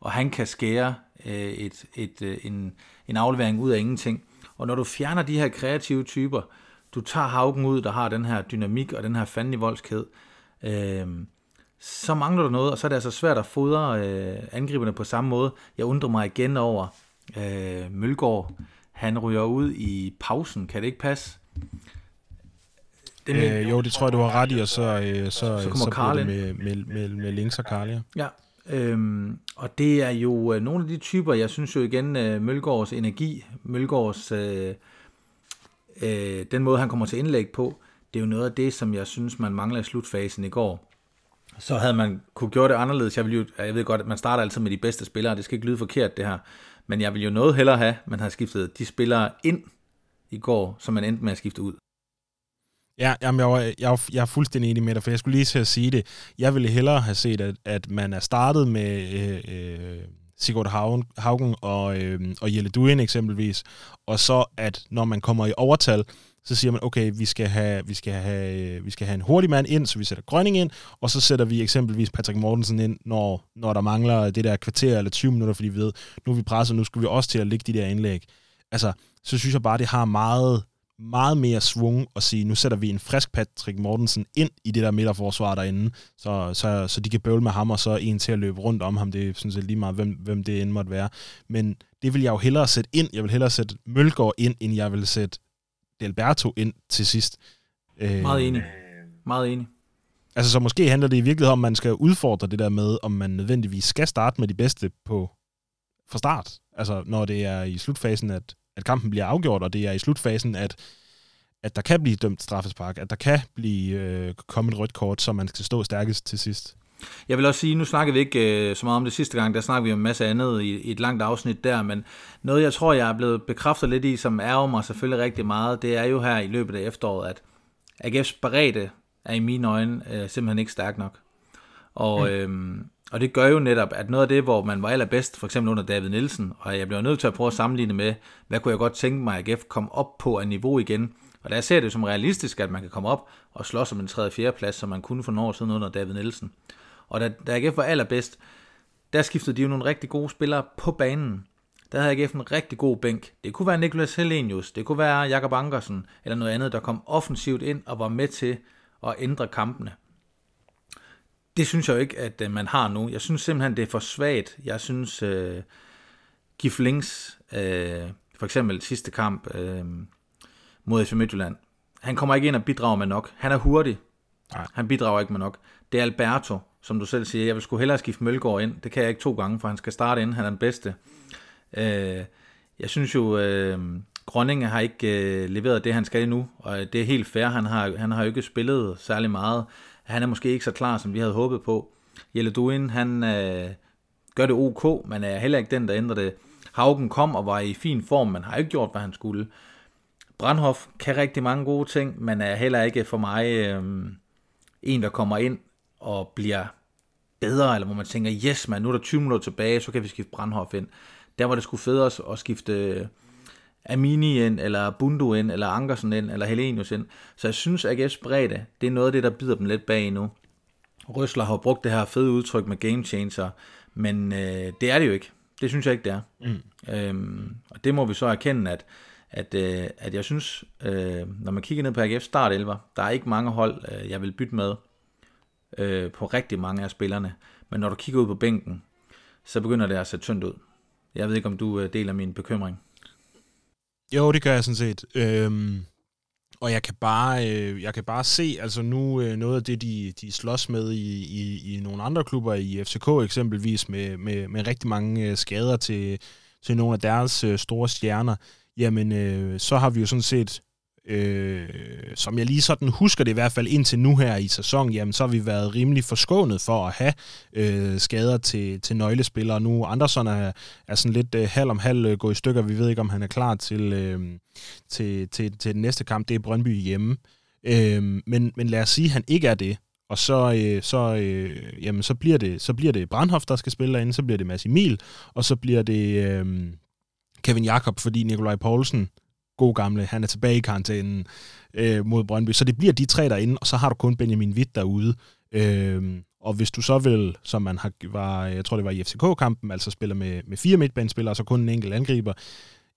og han kan skære øh, et, et, øh, en, en aflevering ud af ingenting. Og når du fjerner de her kreative typer, du tager Haugen ud, der har den her dynamik og den her fandelig voldskhed, øh, så mangler der noget, og så er det altså svært at fodre øh, angriberne på samme måde. Jeg undrer mig igen over øh, Mølgaard. Han ryger ud i pausen. Kan det ikke passe? Det med, øh, jo, det tror jeg, du har ret i, og så, øh, så, så, kommer så Karl det med, med, med, med Links og Karl, ja. ja. Øhm, og det er jo øh, nogle af de typer, jeg synes jo igen, øh, Mølgaards energi, Mølgaards, øh, øh, den måde han kommer til indlæg på, det er jo noget af det, som jeg synes, man mangler i slutfasen i går. Så havde man kunne gøre det anderledes. Jeg, vil jo, jeg ved godt, at man starter altid med de bedste spillere, det skal ikke lyde forkert det her, men jeg vil jo noget hellere have, man har skiftet de spillere ind i går, som man endte med at skifte ud. Ja, jamen jeg, jeg, jeg er fuldstændig enig med dig, for jeg skulle lige til at sige det. Jeg ville hellere have set, at, at man er startet med øh, øh, Sigurd Haugen og, øh, og Jelle Duin eksempelvis, og så at når man kommer i overtal, så siger man, okay, vi skal have, vi skal have, øh, vi skal have en hurtig mand ind, så vi sætter Grønning ind, og så sætter vi eksempelvis Patrick Mortensen ind, når, når der mangler det der kvarter eller 20 minutter, fordi vi ved, nu er vi presset, nu skal vi også til at lægge de der indlæg. Altså, så synes jeg bare, det har meget meget mere svung og sige, nu sætter vi en frisk Patrick Mortensen ind i det der midterforsvar derinde, så, så, så de kan bøvle med ham, og så en til at løbe rundt om ham. Det er sådan set lige meget, hvem, hvem det end måtte være. Men det vil jeg jo hellere sætte ind. Jeg vil hellere sætte Mølgaard ind, end jeg vil sætte Delberto ind til sidst. Øh, meget enig. Meget enig. Altså, så måske handler det i virkeligheden om, at man skal udfordre det der med, om man nødvendigvis skal starte med de bedste på fra start. Altså, når det er i slutfasen, at at kampen bliver afgjort, og det er i slutfasen, at, at der kan blive dømt straffespark, at der kan blive øh, kommet et rødt kort, så man skal stå stærkest til sidst. Jeg vil også sige, nu snakker vi ikke øh, så meget om det sidste gang, der snakker vi om en masse andet i, i et langt afsnit der, men noget jeg tror, jeg er blevet bekræftet lidt i, som ærger mig selvfølgelig rigtig meget, det er jo her i løbet af efteråret, at AGF's beredte er i mine øjne øh, simpelthen ikke stærk nok. Og mm. øhm, og det gør jo netop, at noget af det, hvor man var allerbedst, for eksempel under David Nielsen, og jeg bliver nødt til at prøve at sammenligne med, hvad kunne jeg godt tænke mig, at AGF kom op på af niveau igen. Og der ser det som realistisk, at man kan komme op og slås om en 3. og 4. plads, som man kunne for nogle år siden under David Nielsen. Og da, da AGF var allerbedst, der skiftede de jo nogle rigtig gode spillere på banen. der havde AGF en rigtig god bænk. Det kunne være Niklas Helenius, det kunne være Jakob Ankersen, eller noget andet, der kom offensivt ind og var med til at ændre kampene. Det synes jeg jo ikke, at øh, man har nu. Jeg synes simpelthen, det er for svagt. Jeg synes, uh, Gif Links, uh, for eksempel sidste kamp uh, mod FC Midtjylland, han kommer ikke ind og bidrager med nok. Han er hurtig. Nej. Han bidrager ikke med nok. Det er Alberto, som du selv siger. Jeg vil sgu hellere skifte Mølgaard ind. Det kan jeg ikke to gange, for han skal starte ind. Han er den bedste. Øh, jeg synes jo, øh, Grønninge har ikke øh, leveret det, han skal endnu, og det er helt fair. Han har, han har jo ikke spillet særlig meget. Han er måske ikke så klar, som vi havde håbet på. Jelle Duin, han øh, gør det ok, men er heller ikke den, der ændrer det. Haugen kom og var i fin form, men har ikke gjort, hvad han skulle. Brandhoff kan rigtig mange gode ting, men er heller ikke for mig øh, en, der kommer ind og bliver bedre, eller hvor man tænker, yes man, nu er der 20 minutter tilbage, så kan vi skifte Brandhoff ind. Der var det sgu federe at skifte øh, Amini ind, eller Bundu ind, eller Ankersen ind, eller Helenius ind. Så jeg synes, at AGF's bredde, det er noget af det, der bider dem lidt bag nu. Røsler har brugt det her fede udtryk med game changer, men øh, det er det jo ikke. Det synes jeg ikke, det er. Mm. Øhm, og det må vi så erkende, at, at, øh, at jeg synes, øh, når man kigger ned på AGF start 11, der er ikke mange hold, øh, jeg vil bytte med øh, på rigtig mange af spillerne. Men når du kigger ud på bænken, så begynder det at se tyndt ud. Jeg ved ikke, om du øh, deler min bekymring. Jo, det gør jeg sådan set. Øhm, og jeg kan bare, øh, jeg kan bare se, altså nu øh, noget af det, de, de slås med i, i, i nogle andre klubber, i FCK eksempelvis, med, med, med rigtig mange øh, skader til, til nogle af deres øh, store stjerner, jamen øh, så har vi jo sådan set øh, som jeg lige sådan husker det i hvert fald indtil nu her i sæsonen, jamen så har vi været rimelig forskånet for at have øh, skader til, til nøglespillere. Nu Andersson er, er sådan lidt øh, halv om halv øh, gået i stykker. Vi ved ikke, om han er klar til, øh, til, til, til den næste kamp. Det er Brøndby hjemme. Øh, men, men lad os sige, at han ikke er det. Og så, øh, så, øh, jamen, så, bliver det, så bliver det Brandhoff, der skal spille derinde, så bliver det Mads Emil, og så bliver det øh, Kevin Jakob, fordi Nikolaj Poulsen god gamle, han er tilbage i karantænen øh, mod Brøndby. Så det bliver de tre derinde, og så har du kun Benjamin Witt derude. Øh, og hvis du så vil, som man har, var, jeg tror det var i FCK-kampen, altså spiller med, med fire midtbanespillere, og så kun en enkelt angriber,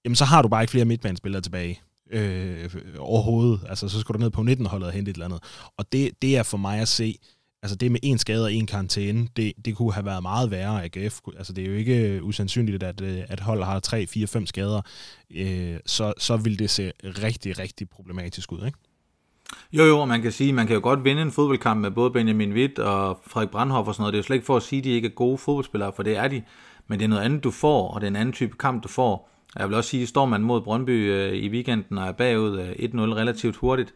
jamen så har du bare ikke flere midtbanespillere tilbage øh, overhovedet. Altså så skal du ned på 19-holdet og hente et eller andet. Og det, det er for mig at se, altså det med en skade og en karantæne, det, det kunne have været meget værre af AGF. Altså det er jo ikke øh, usandsynligt, at, øh, at holdet har 3, 4, 5 skader. Øh, så, så vil det se rigtig, rigtig problematisk ud, ikke? Jo, jo, man kan sige, man kan jo godt vinde en fodboldkamp med både Benjamin Witt og Frederik Brandhoff og sådan noget. Det er jo slet ikke for at sige, at de ikke er gode fodboldspillere, for det er de. Men det er noget andet, du får, og det er en anden type kamp, du får. Jeg vil også sige, står man mod Brøndby øh, i weekenden og er bagud øh, 1-0 relativt hurtigt,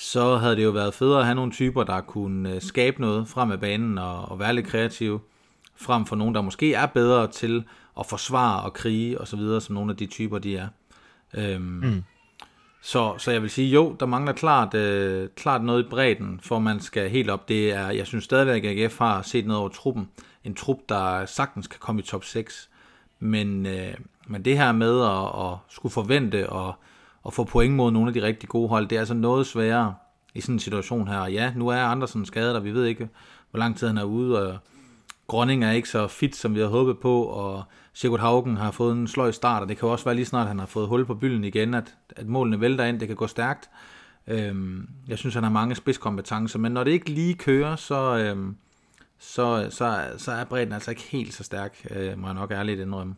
så havde det jo været federe at have nogle typer, der kunne øh, skabe noget frem af banen og, og være lidt kreative, frem for nogen, der måske er bedre til at forsvare og krige osv., som nogle af de typer, de er. Øhm, mm. så, så jeg vil sige, jo, der mangler klart, øh, klart noget i bredden, for man skal helt op. Det er, jeg synes stadigvæk, at AGF har set noget over truppen. En trup, der sagtens kan komme i top 6. Men, øh, men det her med at, at skulle forvente og at få point mod nogle af de rigtig gode hold, det er altså noget sværere i sådan en situation her. ja, nu er Andersen skadet, og vi ved ikke, hvor lang tid han er ude, og Grønning er ikke så fit, som vi havde håbet på, og Sigurd Haugen har fået en sløj start, og det kan også være lige snart, han har fået hul på bylden igen, at, at målene vælter ind, det kan gå stærkt. Øhm, jeg synes, han har mange spidskompetencer, men når det ikke lige kører, så, øhm, så, så, så er bredden altså ikke helt så stærk, øh, må jeg nok ærligt indrømme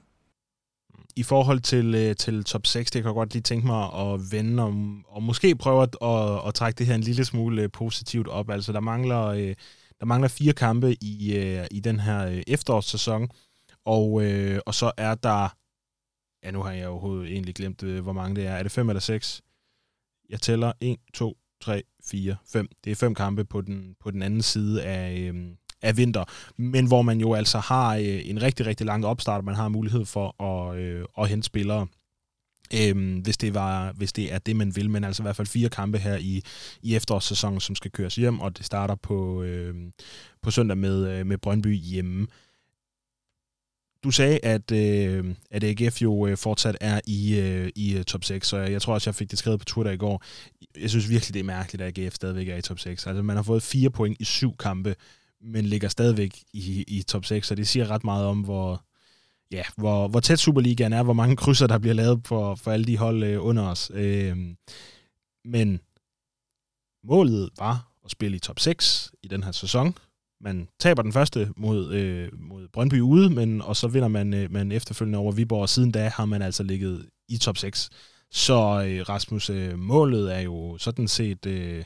i forhold til, øh, til top 6, det kan jeg godt lige tænke mig at vende om, og måske prøve at, at, at trække det her en lille smule øh, positivt op. Altså, der mangler, øh, der mangler fire kampe i, øh, i den her øh, efterårssæson, og, og så er der, ja, nu har jeg overhovedet egentlig glemt, hvor mange det er. Er det fem eller seks? Jeg tæller 1, 2, 3, 4, 5. Det er fem kampe på den, på den anden side af, af vinter, men hvor man jo altså har øh, en rigtig, rigtig lang opstart, og man har mulighed for at, øh, at hente spillere. Øhm, hvis, det var, hvis det er det, man vil, men altså i hvert fald fire kampe her i, i efterårssæsonen, som skal køres hjem, og det starter på, øh, på søndag med, øh, med Brøndby hjemme. Du sagde, at, øh, at AGF jo øh, fortsat er i, øh, i øh, top 6, så jeg tror også, jeg fik det skrevet på Twitter i går. Jeg synes virkelig, det er mærkeligt, at AGF stadigvæk er i top 6. Altså, man har fået fire point i syv kampe men ligger stadigvæk i, i top 6, så det siger ret meget om, hvor, ja, hvor, hvor tæt Superligaen er, hvor mange krydser, der bliver lavet for, for alle de hold øh, under os. Øh, men målet var at spille i top 6 i den her sæson. Man taber den første mod, øh, mod Brøndby ude, men, og så vinder man, øh, man efterfølgende over Viborg, og siden da har man altså ligget i top 6. Så øh, Rasmus, øh, målet er jo sådan set øh,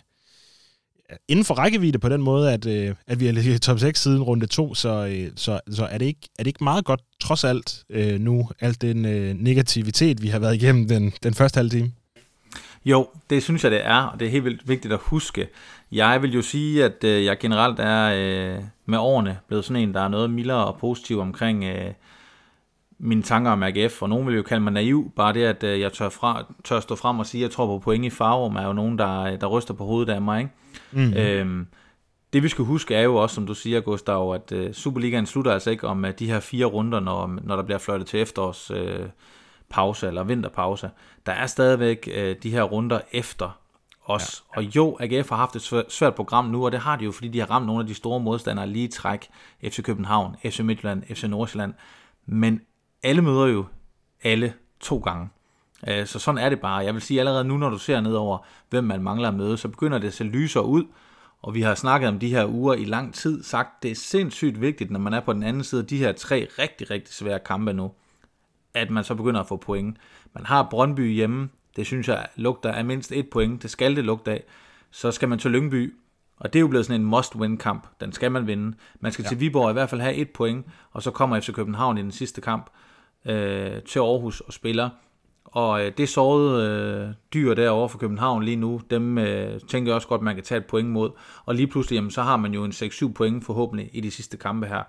inden for rækkevidde på den måde, at, øh, at vi har ligget i top 6 siden runde 2, så, øh, så, så er, det ikke, er det ikke meget godt, trods alt øh, nu, alt den øh, negativitet, vi har været igennem den, den første halve time? Jo, det synes jeg, det er, og det er helt vildt vigtigt at huske. Jeg vil jo sige, at øh, jeg generelt er øh, med årene blevet sådan en, der er noget mildere og positiv omkring øh, mine tanker om AGF, og nogen vil jo kalde mig naiv, bare det, at øh, jeg tør, fra, tør stå frem og sige, at jeg tror på point i Farum, er jo nogen, der, der ryster på hovedet af mig. Ikke? Mm-hmm. Øhm, det vi skal huske er jo også, som du siger, Gustav, at øh, Superligaen slutter altså ikke om uh, de her fire runder, når, når der bliver fløjtet til efterårs øh, pause eller vinterpause. Der er stadigvæk øh, de her runder efter os. Ja. Og jo, AGF har haft et svært program nu, og det har de jo, fordi de har ramt nogle af de store modstandere lige træk. FC København, FC Midtjylland, FC Nordsjælland. Men alle møder jo alle to gange. Øh, så sådan er det bare. Jeg vil sige allerede nu, når du ser ned over, hvem man mangler at møde, så begynder det at se lysere ud. Og vi har snakket om de her uger i lang tid, sagt, det er sindssygt vigtigt, når man er på den anden side af de her tre rigtig, rigtig svære kampe nu, at man så begynder at få point. Man har Brøndby hjemme, det synes jeg lugter af mindst et point, det skal det lugte af. Så skal man til Lyngby, og det er jo blevet sådan en must-win-kamp, den skal man vinde. Man skal ja. til Viborg i hvert fald have et point, og så kommer FC København i den sidste kamp øh, til Aarhus og spiller. Og øh, det sårede øh, dyr derovre for København lige nu, dem øh, tænker jeg også godt, man kan tage et point mod. Og lige pludselig, jamen, så har man jo en 6-7 point forhåbentlig i de sidste kampe her.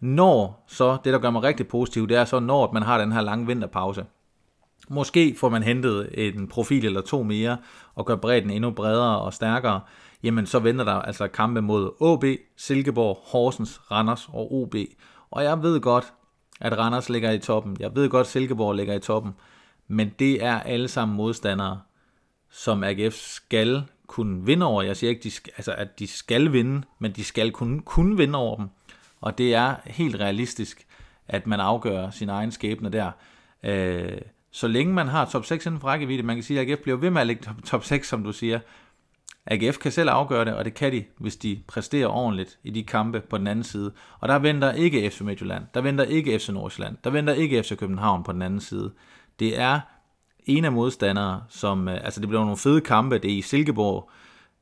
Når så, det der gør mig rigtig positiv, det er så, når man har den her lange vinterpause. Måske får man hentet en profil eller to mere, og gør bredden endnu bredere og stærkere. Jamen, så venter der altså kampe mod AB, Silkeborg, Horsens, Randers og OB. Og jeg ved godt, at Randers ligger i toppen. Jeg ved godt, at Silkeborg ligger i toppen. Men det er alle sammen modstandere, som AGF skal kunne vinde over. Jeg siger ikke, de skal, altså, at de skal vinde, men de skal kunne, kunne vinde over dem. Og det er helt realistisk, at man afgør sin egen skæbne der. Øh, så længe man har top 6 inden for rækkevidde, man kan sige, at AGF bliver ved med at ligge top 6, som du siger. AGF kan selv afgøre det, og det kan de, hvis de præsterer ordentligt i de kampe på den anden side. Og der venter ikke FC Midtjylland, der venter ikke FC Nordsjælland, der venter ikke FC København på den anden side. Det er en af modstandere, som, øh, altså det bliver nogle fede kampe, det er i Silkeborg,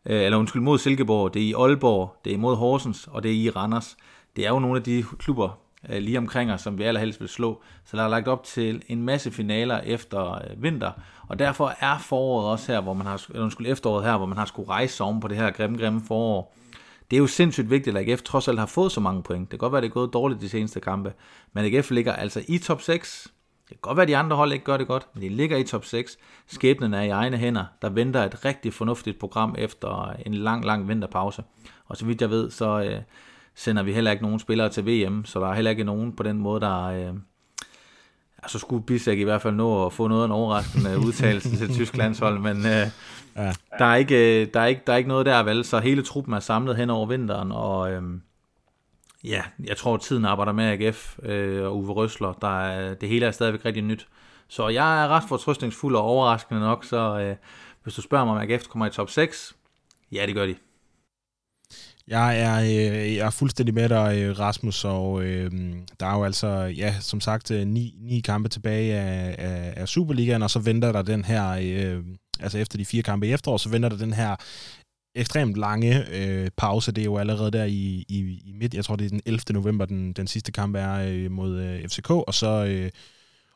øh, eller undskyld, mod Silkeborg, det er i Aalborg, det er mod Horsens, og det er i Randers. Det er jo nogle af de klubber øh, lige omkring os, som vi allerhelst vil slå. Så der er lagt op til en masse finaler efter øh, vinter, og derfor er foråret også her, hvor man har, eller undskyld, efteråret her, hvor man har skulle rejse om på det her grimme, grimme forår. Det er jo sindssygt vigtigt, at AGF trods alt har fået så mange point. Det kan godt være, at det er gået dårligt de seneste kampe, men AGF ligger altså i top 6, det kan godt være, at de andre hold ikke gør det godt, men de ligger i top 6. Skæbnen er i egne hænder. Der venter et rigtig fornuftigt program efter en lang, lang vinterpause. Og så vidt jeg ved, så øh, sender vi heller ikke nogen spillere til VM, så der er heller ikke nogen på den måde, der... Øh, så skulle Bissek i hvert fald nå at få noget af en overraskende udtalelse til tysk landshold, men øh, ja. der, er ikke, der, er ikke, der er ikke noget der, vel? Så hele truppen er samlet hen over vinteren, og... Øh, Ja, jeg tror, tiden arbejder med AGF øh, og Uwe Røsler. Der er, det hele er stadigvæk rigtig nyt. Så jeg er ret fortrøstningsfuld og overraskende nok, så øh, hvis du spørger mig, om AGF kommer i top 6, ja, det gør de. Jeg er, øh, jeg er fuldstændig med dig, øh, Rasmus, og øh, der er jo altså, ja, som sagt, øh, ni, ni kampe tilbage af, af, af Superligaen, og så venter der den her, øh, altså efter de fire kampe i efterår, så venter der den her ekstremt lange øh, pause. Det er jo allerede der i, i, i midt, jeg tror det er den 11. november, den, den sidste kamp er øh, mod øh, FCK, og så, øh,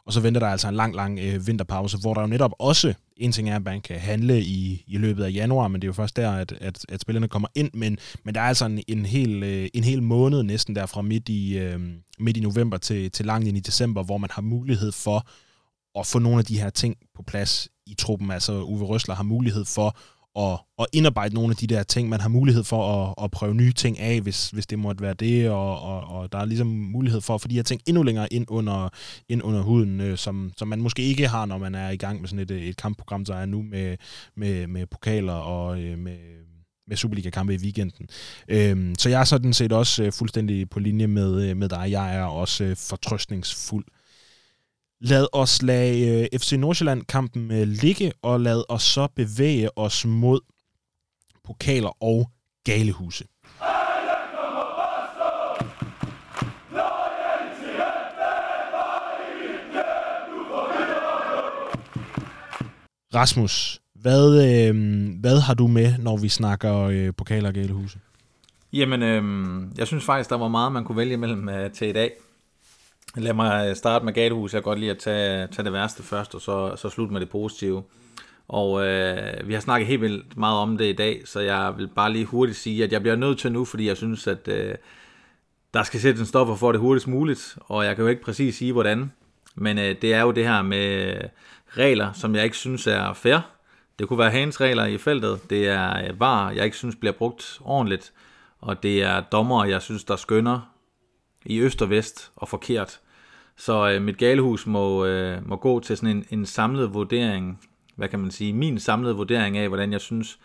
og så venter der altså en lang, lang øh, vinterpause, hvor der jo netop også, en ting er, at man kan handle i, i løbet af januar, men det er jo først der, at, at, at spillerne kommer ind, men, men der er altså en, en, hel, øh, en hel måned næsten der fra midt i, øh, midt i november til, til langt ind i december, hvor man har mulighed for at få nogle af de her ting på plads i truppen. Altså Uwe Røsler har mulighed for at, at indarbejde nogle af de der ting. Man har mulighed for at, at prøve nye ting af, hvis, hvis det måtte være det, og, og, og der er ligesom mulighed for at få de her ting endnu længere ind under, ind under huden, øh, som, som man måske ikke har, når man er i gang med sådan et, øh, et kampprogram, der er nu med, med, med pokaler og øh, med, med Superliga-kampe i weekenden. Øhm, så jeg er sådan set også øh, fuldstændig på linje med, øh, med dig. Jeg er også øh, fortrøstningsfuld. Lad os lade øh, FC Nordsjælland-kampen øh, ligge, og lad os så bevæge os mod pokaler og galehuse. Rasmus, hvad, øh, hvad har du med, når vi snakker øh, pokaler og galehuse? Jamen, øh, jeg synes faktisk, der var meget, man kunne vælge mellem øh, til i dag. Lad mig starte med galehus. Jeg kan godt lide at tage, tage det værste først, og så, så slutte med det positive. Og øh, vi har snakket helt vildt meget om det i dag, så jeg vil bare lige hurtigt sige, at jeg bliver nødt til nu, fordi jeg synes, at øh, der skal sættes en stopper for det hurtigst muligt, og jeg kan jo ikke præcis sige, hvordan. Men øh, det er jo det her med regler, som jeg ikke synes er fair. Det kunne være hans regler i feltet. Det er øh, var, jeg ikke synes bliver brugt ordentligt. Og det er dommer, jeg synes, der skønner i øst og vest og forkert. Så øh, mit galehus må, øh, må gå til sådan en, en samlet vurdering, hvad kan man sige, min samlede vurdering af, hvordan jeg synes,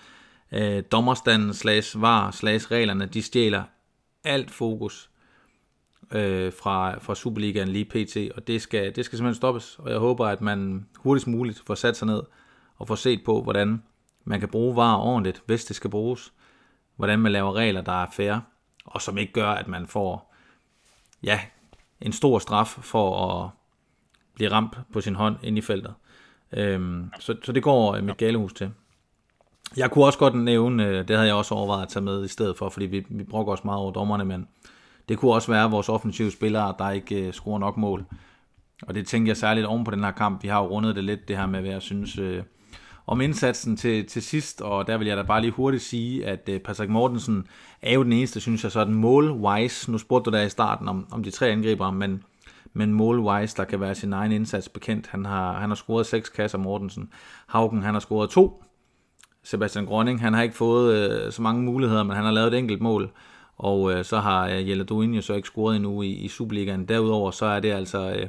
øh, dommerstanden slags var slags reglerne, de stjæler alt fokus øh, fra, fra Superligaen lige pt. Og det skal, det skal simpelthen stoppes, og jeg håber, at man hurtigst muligt får sat sig ned og får set på, hvordan man kan bruge varer ordentligt, hvis det skal bruges. Hvordan man laver regler, der er fair, og som ikke gør, at man får ja, en stor straf for at blive ramt på sin hånd ind i feltet. Øhm, så, så det går mit galehus til. Jeg kunne også godt nævne, øh, det havde jeg også overvejet at tage med i stedet for, fordi vi, vi brokker os meget over dommerne, men det kunne også være vores offensive spillere, der ikke uh, scorer nok mål. Og det tænker jeg særligt oven på den her kamp. Vi har jo rundet det lidt, det her med, hvad jeg synes uh, om indsatsen til, til sidst, og der vil jeg da bare lige hurtigt sige, at uh, Patrick Mortensen er jo den eneste, synes jeg, sådan mål-wise. Nu spurgte du der i starten om, om de tre angriber, men, men mål-wise, der kan være sin egen indsats bekendt. Han har, han har scoret seks kasser, Mortensen. Haugen, han har scoret to. Sebastian Grønning, han har ikke fået øh, så mange muligheder, men han har lavet et enkelt mål og øh, så har øh, Jelle Duin jo så ikke scoret endnu i, i Superligaen. Derudover så er det altså øh,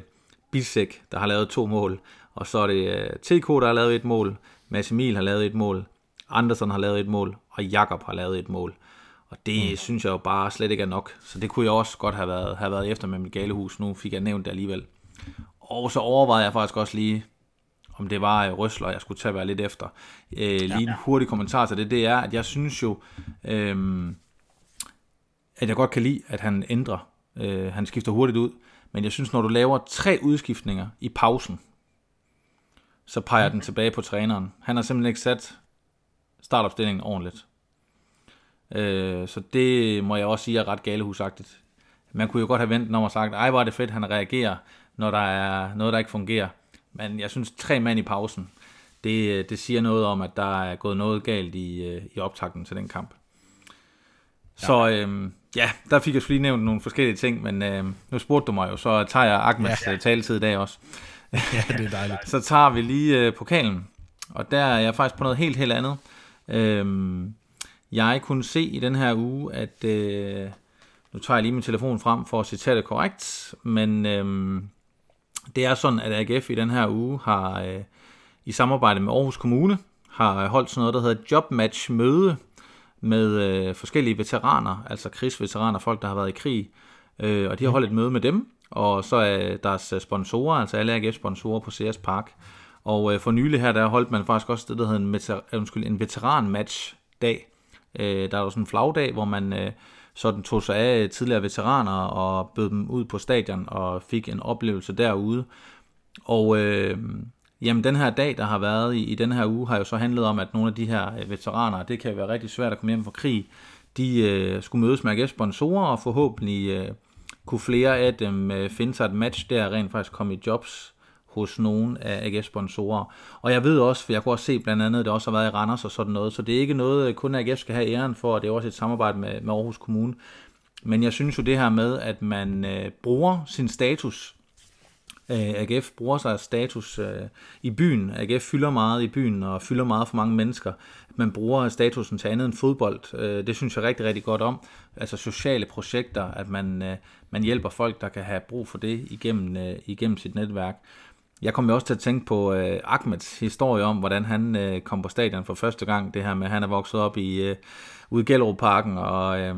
Bisek, der har lavet to mål, og så er det øh, TK, der har lavet et mål, Mads Emil har lavet et mål, Andersen har lavet et mål, og Jakob har lavet et mål. Og det mm. synes jeg jo bare slet ikke er nok. Så det kunne jeg også godt have været, have været efter med mit galehus. Nu fik jeg nævnt det alligevel. Og så overvejede jeg faktisk også lige, om det var øh, Røsler, jeg skulle tage være lidt efter. Øh, lige en hurtig kommentar til det, det er, at jeg synes jo, øh, at jeg godt kan lide, at han ændrer. Øh, han skifter hurtigt ud. Men jeg synes, når du laver tre udskiftninger i pausen, så peger den tilbage på træneren. Han har simpelthen ikke sat startopstillingen ordentligt. Øh, så det må jeg også sige er ret galehusagtigt. Man kunne jo godt have ventet om og sagt, ej hvor er det fedt, han reagerer, når der er noget, der ikke fungerer. Men jeg synes, tre mand i pausen, det, det siger noget om, at der er gået noget galt i, øh, i optakten til den kamp. Så øhm, ja, der fik jeg lige nævnt nogle forskellige ting, men øhm, nu spurgte du mig jo, så tager jeg Ahmeds ja, ja. Øh, taletid i dag også. ja, det er dejligt. så tager vi lige øh, pokalen, og der er jeg faktisk på noget helt, helt andet. Øhm, jeg kunne se i den her uge, at... Øh, nu tager jeg lige min telefon frem for at citere det korrekt, men øhm, det er sådan, at AGF i den her uge har øh, i samarbejde med Aarhus Kommune har holdt sådan noget, der hedder Jobmatch Møde, med øh, forskellige veteraner, altså krigsveteraner, folk, der har været i krig, øh, og de har holdt et møde med dem, og så er deres øh, sponsorer, altså alle AGF-sponsorer på CS Park. Og øh, for nylig her, der holdt man faktisk også det, der hedder en, veter- øh, undskyld, en veteran-match-dag. Øh, der var sådan en flagdag, hvor man øh, sådan tog sig af tidligere veteraner og bød dem ud på stadion og fik en oplevelse derude. Og øh, Jamen, den her dag, der har været i, i den her uge, har jo så handlet om, at nogle af de her øh, veteraner, det kan være rigtig svært at komme hjem fra krig, de øh, skulle mødes med AGF-sponsorer, og forhåbentlig øh, kunne flere af dem øh, finde sig et match der, rent faktisk komme i jobs hos nogle af AGF-sponsorer. Og jeg ved også, for jeg kunne også se blandt andet, at det også har været i Randers og sådan noget, så det er ikke noget, øh, kun AGF skal have æren for, og det er også et samarbejde med, med Aarhus Kommune. Men jeg synes jo det her med, at man øh, bruger sin status Øh, AGF bruger sig af status øh, i byen. AGF fylder meget i byen og fylder meget for mange mennesker. Man bruger statusen til andet end fodbold. Øh, det synes jeg rigtig, rigtig godt om. Altså sociale projekter, at man, man hjælper folk, der kan have brug for det igennem, igennem sit netværk. jeg kom jo også til at tænke på øh, Ahmeds historie om, hvordan han øh, kom på stadion for første gang. Det her med, at han er vokset op i øh, ude i Gellerup-parken, og, øh,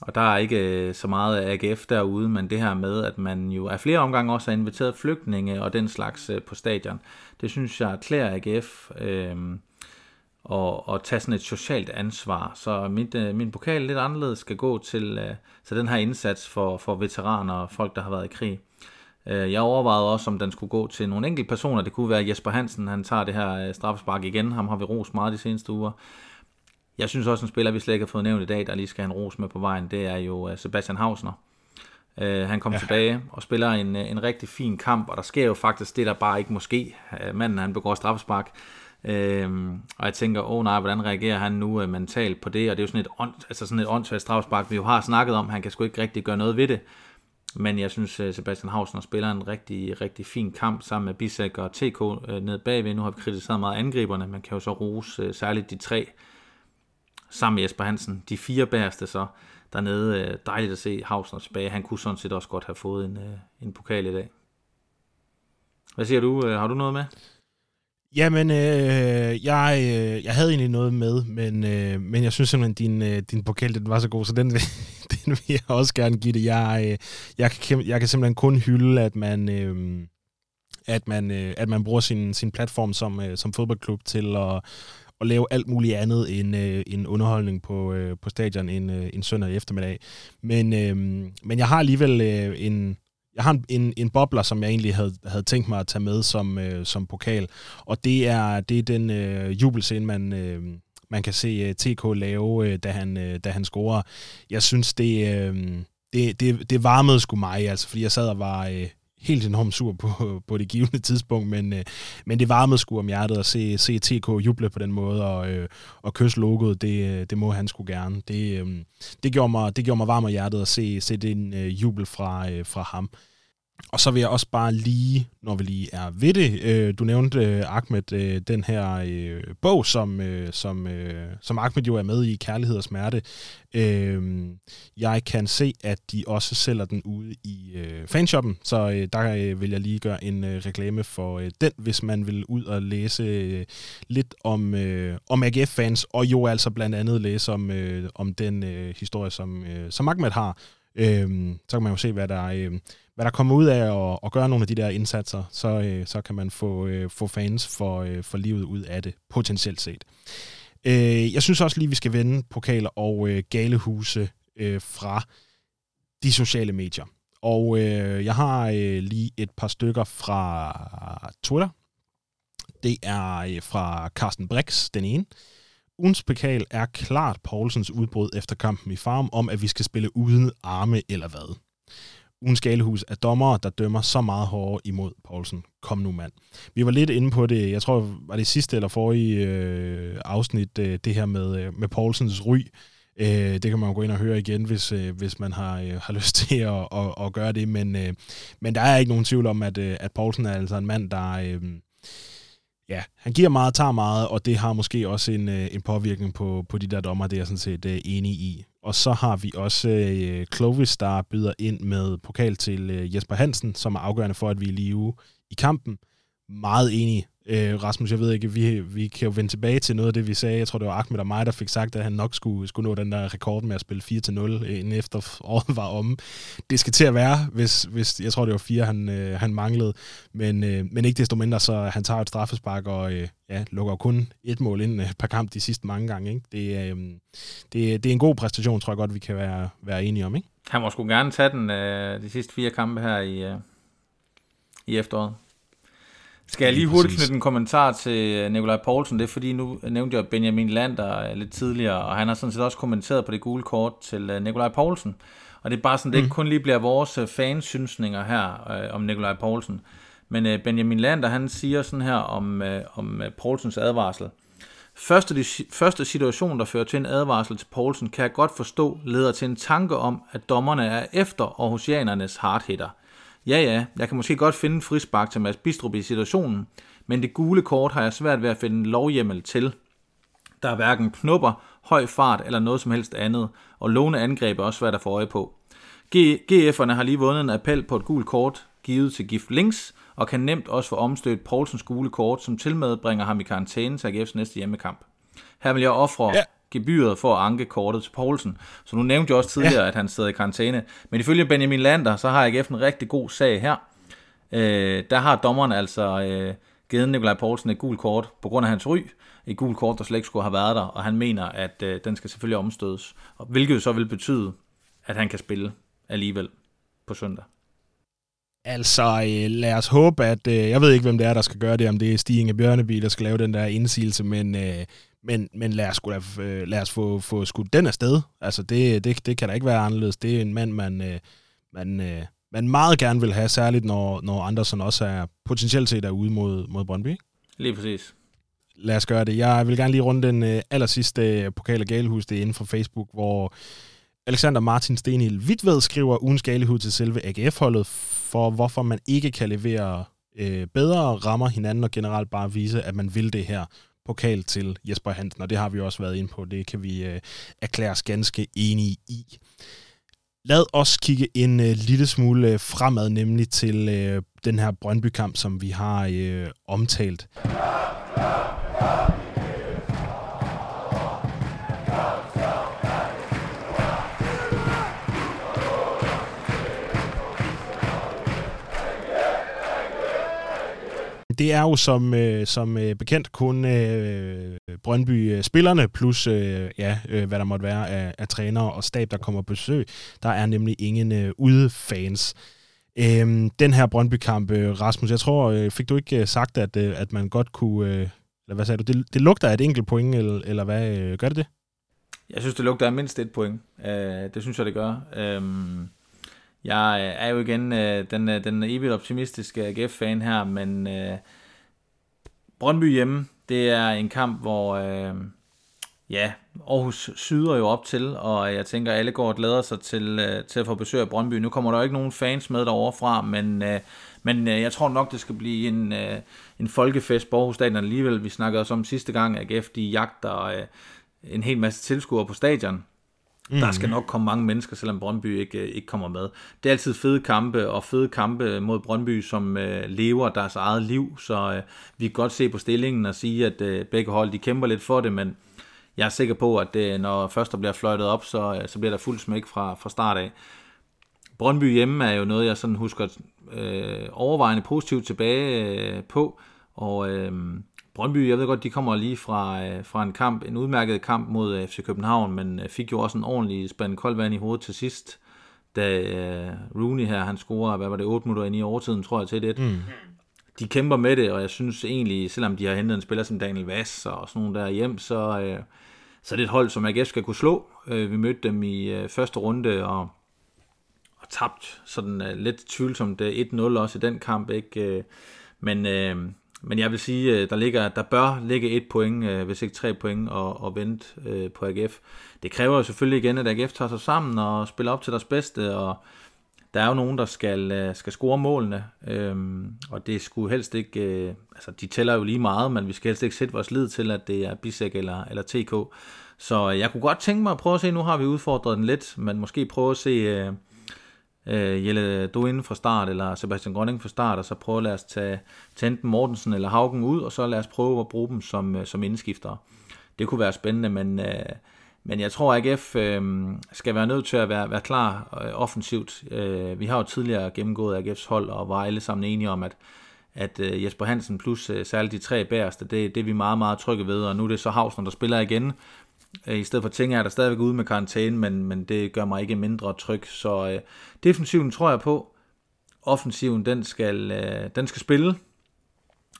og der er ikke øh, så meget AGF derude, men det her med, at man jo af flere omgange også har inviteret flygtninge og den slags øh, på stadion, det synes jeg klæder AGF øh, og, og tage sådan et socialt ansvar. Så mit, øh, min pokal lidt anderledes skal gå til, øh, til den her indsats for, for veteraner og folk, der har været i krig. Øh, jeg overvejede også, om den skulle gå til nogle enkelte personer. Det kunne være Jesper Hansen, han tager det her øh, straffespark igen. Ham har vi ros meget de seneste uger. Jeg synes også, en spiller, vi slet ikke har fået nævnt i dag, der lige skal have en ros med på vejen, det er jo øh, Sebastian Hausner. han kom ja. tilbage og spiller en, en rigtig fin kamp, og der sker jo faktisk det, der bare ikke måske. manden, han begår straffespark. Øhm, og jeg tænker, åh oh, nej, hvordan reagerer han nu uh, mentalt på det? Og det er jo sådan et, ånd, altså sådan et åndssvagt straffespark, vi jo har snakket om. Han kan sgu ikke rigtig gøre noget ved det. Men jeg synes, øh, Sebastian Hausner spiller en rigtig, rigtig fin kamp sammen med Bisek og TK øh, ned bagved. Nu har vi kritiseret meget angriberne. Man kan jo så rose øh, særligt de tre sammen med Jesper Hansen. De fire bæreste så dernede. Øh, dejligt at se Hausner tilbage. Han kunne sådan set også godt have fået en, øh, en pokal i dag. Hvad siger du? Øh, har du noget med? Jamen, øh, jeg, øh, jeg havde egentlig noget med, men, øh, men jeg synes simpelthen, din, øh, din pokal den var så god, så den vil, den vil jeg også gerne give det. Jeg, øh, jeg, kan, jeg kan simpelthen kun hylde, at man, øh, at man, øh, at man bruger sin, sin platform som, øh, som fodboldklub til at, at lave alt muligt andet end, øh, end underholdning på, øh, på stadion en, øh, en søndag eftermiddag. Men, øh, men jeg har alligevel øh, en jeg har en, en, en bobler, som jeg egentlig havde, havde tænkt mig at tage med som, øh, som pokal, og det er, det er den øh, jubelscene, man, øh, man kan se øh, TK lave, øh, da, han, øh, da han scorer. Jeg synes, det, øh, det, det, det varmede sgu mig, altså, fordi jeg sad og var øh, helt enormt sur på, på det givende tidspunkt, men, øh, men det varmede sgu om hjertet at se, se TK juble på den måde og, øh, og kysse logoet, det, øh, det må han skulle gerne. Det, øh, det, gjorde mig, det gjorde mig varm om hjertet at se, se den øh, jubel fra, øh, fra ham. Og så vil jeg også bare lige, når vi lige er ved det, øh, du nævnte, øh, Ahmed, øh, den her øh, bog, som, øh, som, øh, som Ahmed jo er med i, Kærlighed og Smerte. Øh, jeg kan se, at de også sælger den ude i øh, fanshoppen, så øh, der øh, vil jeg lige gøre en øh, reklame for øh, den, hvis man vil ud og læse øh, lidt om, øh, om AGF-fans, og jo altså blandt andet læse om, øh, om den øh, historie, som, øh, som Ahmed har. Øh, så kan man jo se, hvad der er... Øh, hvad der kommer ud af at, at gøre nogle af de der indsatser, så, øh, så kan man få, øh, få fans for, øh, for livet ud af det, potentielt set. Øh, jeg synes også lige, vi skal vende pokaler og øh, galehuse øh, fra de sociale medier. Og øh, jeg har øh, lige et par stykker fra Twitter. Det er øh, fra Carsten Brix, den ene. Ugens pokal er klart Poulsens udbrud efter kampen i Farm om, at vi skal spille uden arme eller hvad ugens galehus af dommere, der dømmer så meget hårdere imod Poulsen. Kom nu, mand. Vi var lidt inde på det, jeg tror, var det sidste eller forrige øh, afsnit, øh, det her med, øh, med Poulsens ry. Øh, det kan man jo gå ind og høre igen, hvis, øh, hvis man har, øh, har lyst til at, at, at gøre det. Men, øh, men der er ikke nogen tvivl om, at, øh, at Poulsen er altså en mand, der... Øh, ja, han giver meget, tager meget, og det har måske også en, øh, en påvirkning på, på de der dommer, det er jeg sådan set øh, enig i. Og så har vi også øh, Clovis, der byder ind med pokal til øh, Jesper Hansen, som er afgørende for, at vi er live i kampen. Meget enig. Øh, Rasmus, jeg ved ikke, vi, vi kan jo vende tilbage til noget af det, vi sagde. Jeg tror, det var Ahmed og mig, der fik sagt, at han nok skulle, skulle nå den der rekord med at spille 4-0, øh, inden efter året var om. Det skal til at være, hvis, hvis jeg tror, det var fire, han, øh, han manglede. Men, øh, men ikke desto mindre, så han tager et straffespark og øh, ja, lukker kun et mål ind øh, per kamp de sidste mange gange. Ikke? Det, øh, det, det er en god præstation, tror jeg godt, vi kan være, være enige om. Ikke? Han må sgu gerne tage den øh, de sidste fire kampe her i, øh, i efteråret. Skal jeg lige hurtigt knytte en kommentar til øh, Nikolaj Poulsen? Det er fordi, nu nævnte jeg Benjamin Lander øh, lidt tidligere, og han har sådan set også kommenteret på det gule kort til øh, Nikolaj Poulsen. Og det er bare sådan, det ikke mm. kun lige bliver vores fansynsninger her øh, om Nikolaj Poulsen. Men øh, Benjamin Lander, han siger sådan her om, øh, om Poulsens advarsel. Første, de, første situation, der fører til en advarsel til Poulsen, kan jeg godt forstå, leder til en tanke om, at dommerne er efter Aarhusianernes hardhitter – Ja, ja, jeg kan måske godt finde en frispark til Mads Bistrup i situationen, men det gule kort har jeg svært ved at finde lovhjemmel til. Der er hverken knupper, høj fart eller noget som helst andet, og låne angreb er også svært at få øje på. GF'erne har lige vundet en appel på et gult kort. givet til Gift Links, og kan nemt også få omstødt Poulsens gule kort, som tilmed bringer ham i karantæne til AGF's næste hjemmekamp. Her vil jeg ofre ja gebyret for at anke kortet til Poulsen. Så nu nævnte jeg også tidligere, ja. at han sidder i karantæne. Men ifølge Benjamin Lander, så har AGF en rigtig god sag her. Øh, der har dommeren altså øh, givet Nikolaj Poulsen et gult kort på grund af hans ry. Et gult kort, der slet ikke skulle have været der, og han mener, at øh, den skal selvfølgelig omstødes. Hvilket så vil betyde, at han kan spille alligevel på søndag. Altså, øh, lad os håbe, at... Øh, jeg ved ikke, hvem det er, der skal gøre det, om det er Stig Bjørneby, der skal lave den der indsigelse, men, øh, men, men lad os, lad, øh, lad os få, få skudt den afsted. Altså, det, det, det kan da ikke være anderledes. Det er en mand, man, øh, man, øh, man meget gerne vil have, særligt når, når Andersen også er potentielt set er ude mod, mod Brøndby. Lige præcis. Lad os gøre det. Jeg vil gerne lige runde den øh, aller sidste pokal af galehus, det er inden for Facebook, hvor Alexander Martin Stenhild Hvidved skriver ugens galehud til selve AGF-holdet for, hvorfor man ikke kan levere øh, bedre rammer hinanden og generelt bare vise, at man vil det her pokal til Jesper Hansen, og det har vi også været inde på. Det kan vi øh, erklære os ganske enige i. Lad os kigge en øh, lille smule øh, fremad, nemlig til øh, den her Brøndby-kamp, som vi har øh, omtalt. Det er jo som, øh, som øh, bekendt kun øh, Brøndby-spillerne, plus øh, ja, øh, hvad der måtte være af, af trænere og stab, der kommer på besøg. Der er nemlig ingen øh, udefans. Øhm, den her Brøndby-kamp, øh, Rasmus, jeg tror, øh, fik du ikke øh, sagt, at, øh, at man godt kunne... Øh, eller hvad sagde du? Det, det lugter af et enkelt point, eller, eller hvad? Øh, gør det det? Jeg synes, det lugter af mindst et point. Øh, det synes jeg, det gør. Øh, jeg øh, er jo igen øh, den, øh, den evigt optimistiske AGF-fan her, men øh, Brøndby hjemme, det er en kamp, hvor øh, ja, Aarhus syder jo op til, og jeg tænker, at alle går og glæder sig til, øh, til at få besøg af Brøndby. Nu kommer der jo ikke nogen fans med derovre fra, men, øh, men øh, jeg tror nok, det skal blive en, øh, en folkefest på Aarhus Stadion alligevel. Vi snakkede også om sidste gang, at AGF de jagter øh, en hel masse tilskuere på stadion. Mm. Der skal nok komme mange mennesker, selvom Brøndby ikke, øh, ikke kommer med. Det er altid fede kampe, og fede kampe mod Brøndby, som øh, lever deres eget liv, så øh, vi kan godt se på stillingen og sige, at øh, begge hold de kæmper lidt for det, men jeg er sikker på, at det, når først der bliver fløjtet op, så, øh, så bliver der fuld smæk fra, fra start af. Brøndby hjemme er jo noget, jeg sådan husker øh, overvejende positivt tilbage øh, på, og øh, Brøndby, jeg ved godt, de kommer lige fra, øh, fra en kamp, en udmærket kamp mod øh, FC København, men øh, fik jo også en ordentlig spand koldt vand i hovedet til sidst, da uh, Rooney her, han scorer, hvad var det, 8 minutter ind i overtiden, tror jeg, til det. Mm. De kæmper med det, og jeg synes egentlig, selvom de har hentet en spiller som Daniel Vass og sådan nogle der hjem, så, uh, så er det et hold, som AGF skal kunne slå. Uh, vi mødte dem i uh, første runde, og, og tabt sådan uh, lidt tvivlsomt uh, 1-0 også i den kamp, ikke? Uh, men uh, men jeg vil sige, øh, der, ligger, der bør ligge et point, øh, hvis ikke tre point, og, og vente øh, på AGF. Det kræver jo selvfølgelig igen, at AGF tager sig sammen og spiller op til deres bedste, og der er jo nogen, der skal, øh, skal score målene, øhm, og det skulle helst ikke, øh, altså de tæller jo lige meget, men vi skal helst ikke sætte vores lid til, at det er Bisek eller, eller TK. Så øh, jeg kunne godt tænke mig at prøve at se, nu har vi udfordret den lidt, men måske prøve at se... Øh, øh, Jelle Doin fra start, eller Sebastian Grønning fra start, og så prøve at lade os tage, tage enten Mortensen eller Haugen ud, og så lad os prøve at bruge dem som, øh, som indskiftere. Det kunne være spændende, men, øh, men jeg tror, at AGF øh, skal være nødt til at være, være klar øh, offensivt. Øh, vi har jo tidligere gennemgået AGF's hold, og var alle sammen enige om, at at øh, Jesper Hansen plus øh, særligt de tre bæreste, det, det er vi meget, meget trygge ved, og nu er det så Havsner, der spiller igen, Øh, I stedet for ting er der stadigvæk ude med karantæne, men, men det gør mig ikke mindre tryg. Så øh, defensiven tror jeg på. Offensiven, den skal, øh, den skal spille.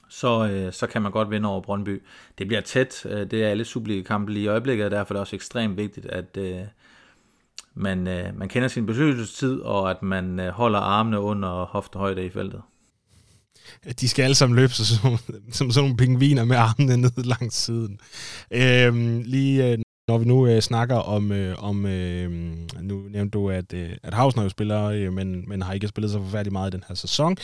Så, øh, så kan man godt vinde over Brøndby. Det bliver tæt. Øh, det er alle Superliga-kampe lige i øjeblikket, og derfor er det også ekstremt vigtigt, at øh, man, øh, man kender sin besøgelsestid, og at man øh, holder armene under hoftehøjde i feltet. De skal alle sammen løbe som, som sådan nogle pingviner med armene ned langs siden. Øhm, lige øh, når vi nu øh, snakker om, øh, om øh, nu nævnte du, at, øh, at Hausner jo spiller, øh, men, men har ikke spillet så forfærdeligt meget i den her sæson.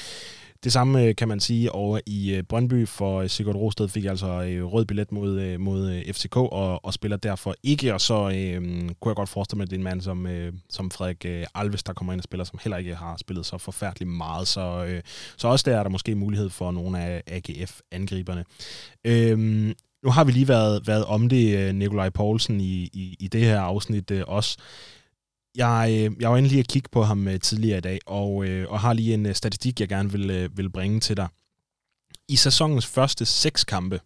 det samme øh, kan man sige over i øh, Brøndby, for øh, Sigurd Rosted fik altså øh, rød billet mod, øh, mod FCK og, og spiller derfor ikke, og så øh, kunne jeg godt forestille mig, at det er en mand som, øh, som Frederik øh, Alves, der kommer ind og spiller, som heller ikke har spillet så forfærdeligt meget, så, øh, så også der er der måske mulighed for nogle af AGF-angriberne. Øh, nu har vi lige været, været om det, øh, Nikolaj Poulsen, i, i, i det her afsnit øh, også. Jeg, øh, jeg var inde lige at kigge på ham øh, tidligere i dag, og, øh, og har lige en øh, statistik, jeg gerne vil, øh, vil bringe til dig. I sæsonens første seks kampe,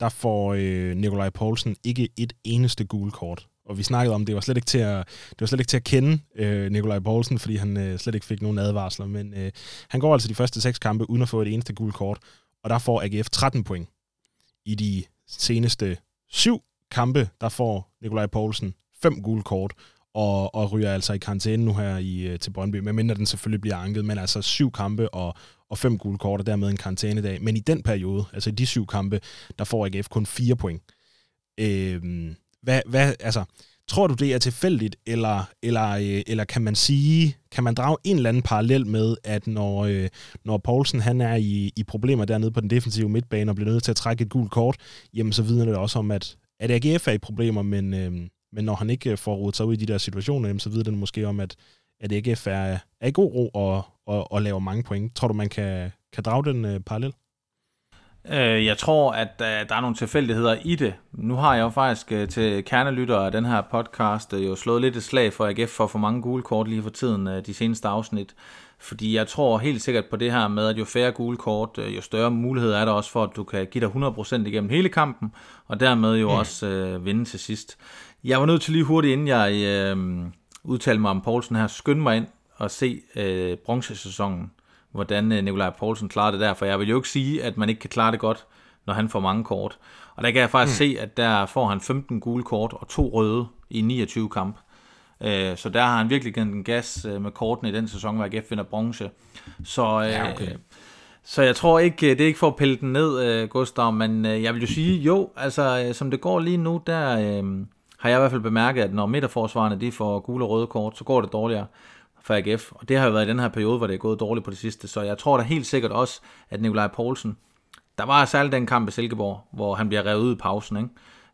der får øh, Nikolaj Poulsen ikke et eneste gul kort. Og vi snakkede om, det var slet ikke til at, det var slet ikke til at kende øh, Nikolaj Poulsen, fordi han øh, slet ikke fik nogen advarsler. Men øh, han går altså de første seks kampe uden at få et eneste gul kort, og der får AGF 13 point. I de seneste syv kampe, der får Nikolaj Poulsen fem gule kort, og, og ryger altså i karantæne nu her i, øh, til Brøndby, medmindre den selvfølgelig bliver anket, men altså syv kampe og, og fem gule kort, og dermed en karantænedag. Men i den periode, altså i de syv kampe, der får AGF kun fire point. Øh, hvad, hvad, altså, tror du, det er tilfældigt, eller, eller, øh, eller kan man sige, kan man drage en eller anden parallel med, at når, øh, når Poulsen han er i, i problemer dernede på den defensive midtbane og bliver nødt til at trække et gult kort, jamen så vidner det også om, at, at AGF er i problemer, men, øh, men når han ikke får rodet sig ud i de der situationer, jamen, så vidner det måske om, at, at AGF er, er i god ro og, og, og laver mange point. Tror du, man kan, kan drage den øh, parallel? Øh, jeg tror, at uh, der er nogle tilfældigheder i det. Nu har jeg jo faktisk uh, til kernelytter af den her podcast uh, jo slået lidt et slag for AGF for for mange gule kort lige for tiden uh, de seneste afsnit. Fordi jeg tror helt sikkert på det her med, at jo færre gule kort, uh, jo større mulighed er der også for, at du kan give dig 100% igennem hele kampen, og dermed jo mm. også uh, vinde til sidst. Jeg var nødt til lige hurtigt, inden jeg uh, udtalte mig om Poulsen her, skynde mig ind og se uh, bronzesæsonen hvordan øh, Nikolaj Poulsen klarer det der, for jeg vil jo ikke sige, at man ikke kan klare det godt, når han får mange kort. Og der kan jeg faktisk mm. se, at der får han 15 gule kort og to røde i 29 kamp. Øh, så der har han virkelig givet en gas øh, med kortene i den sæson, hvor AGF vinder bronze. Så, ja, okay. så jeg tror ikke, det er ikke for at pille den ned, Gustav, men jeg vil jo sige, jo, altså som det går lige nu, der har jeg i hvert fald bemærket, at når midterforsvarerne de får gule og røde kort, så går det dårligere for AGF. Og det har jo været i den her periode, hvor det er gået dårligt på det sidste. Så jeg tror da helt sikkert også, at Nikolaj Poulsen, der var særligt den kamp i Silkeborg, hvor han bliver revet ud i pausen, ikke?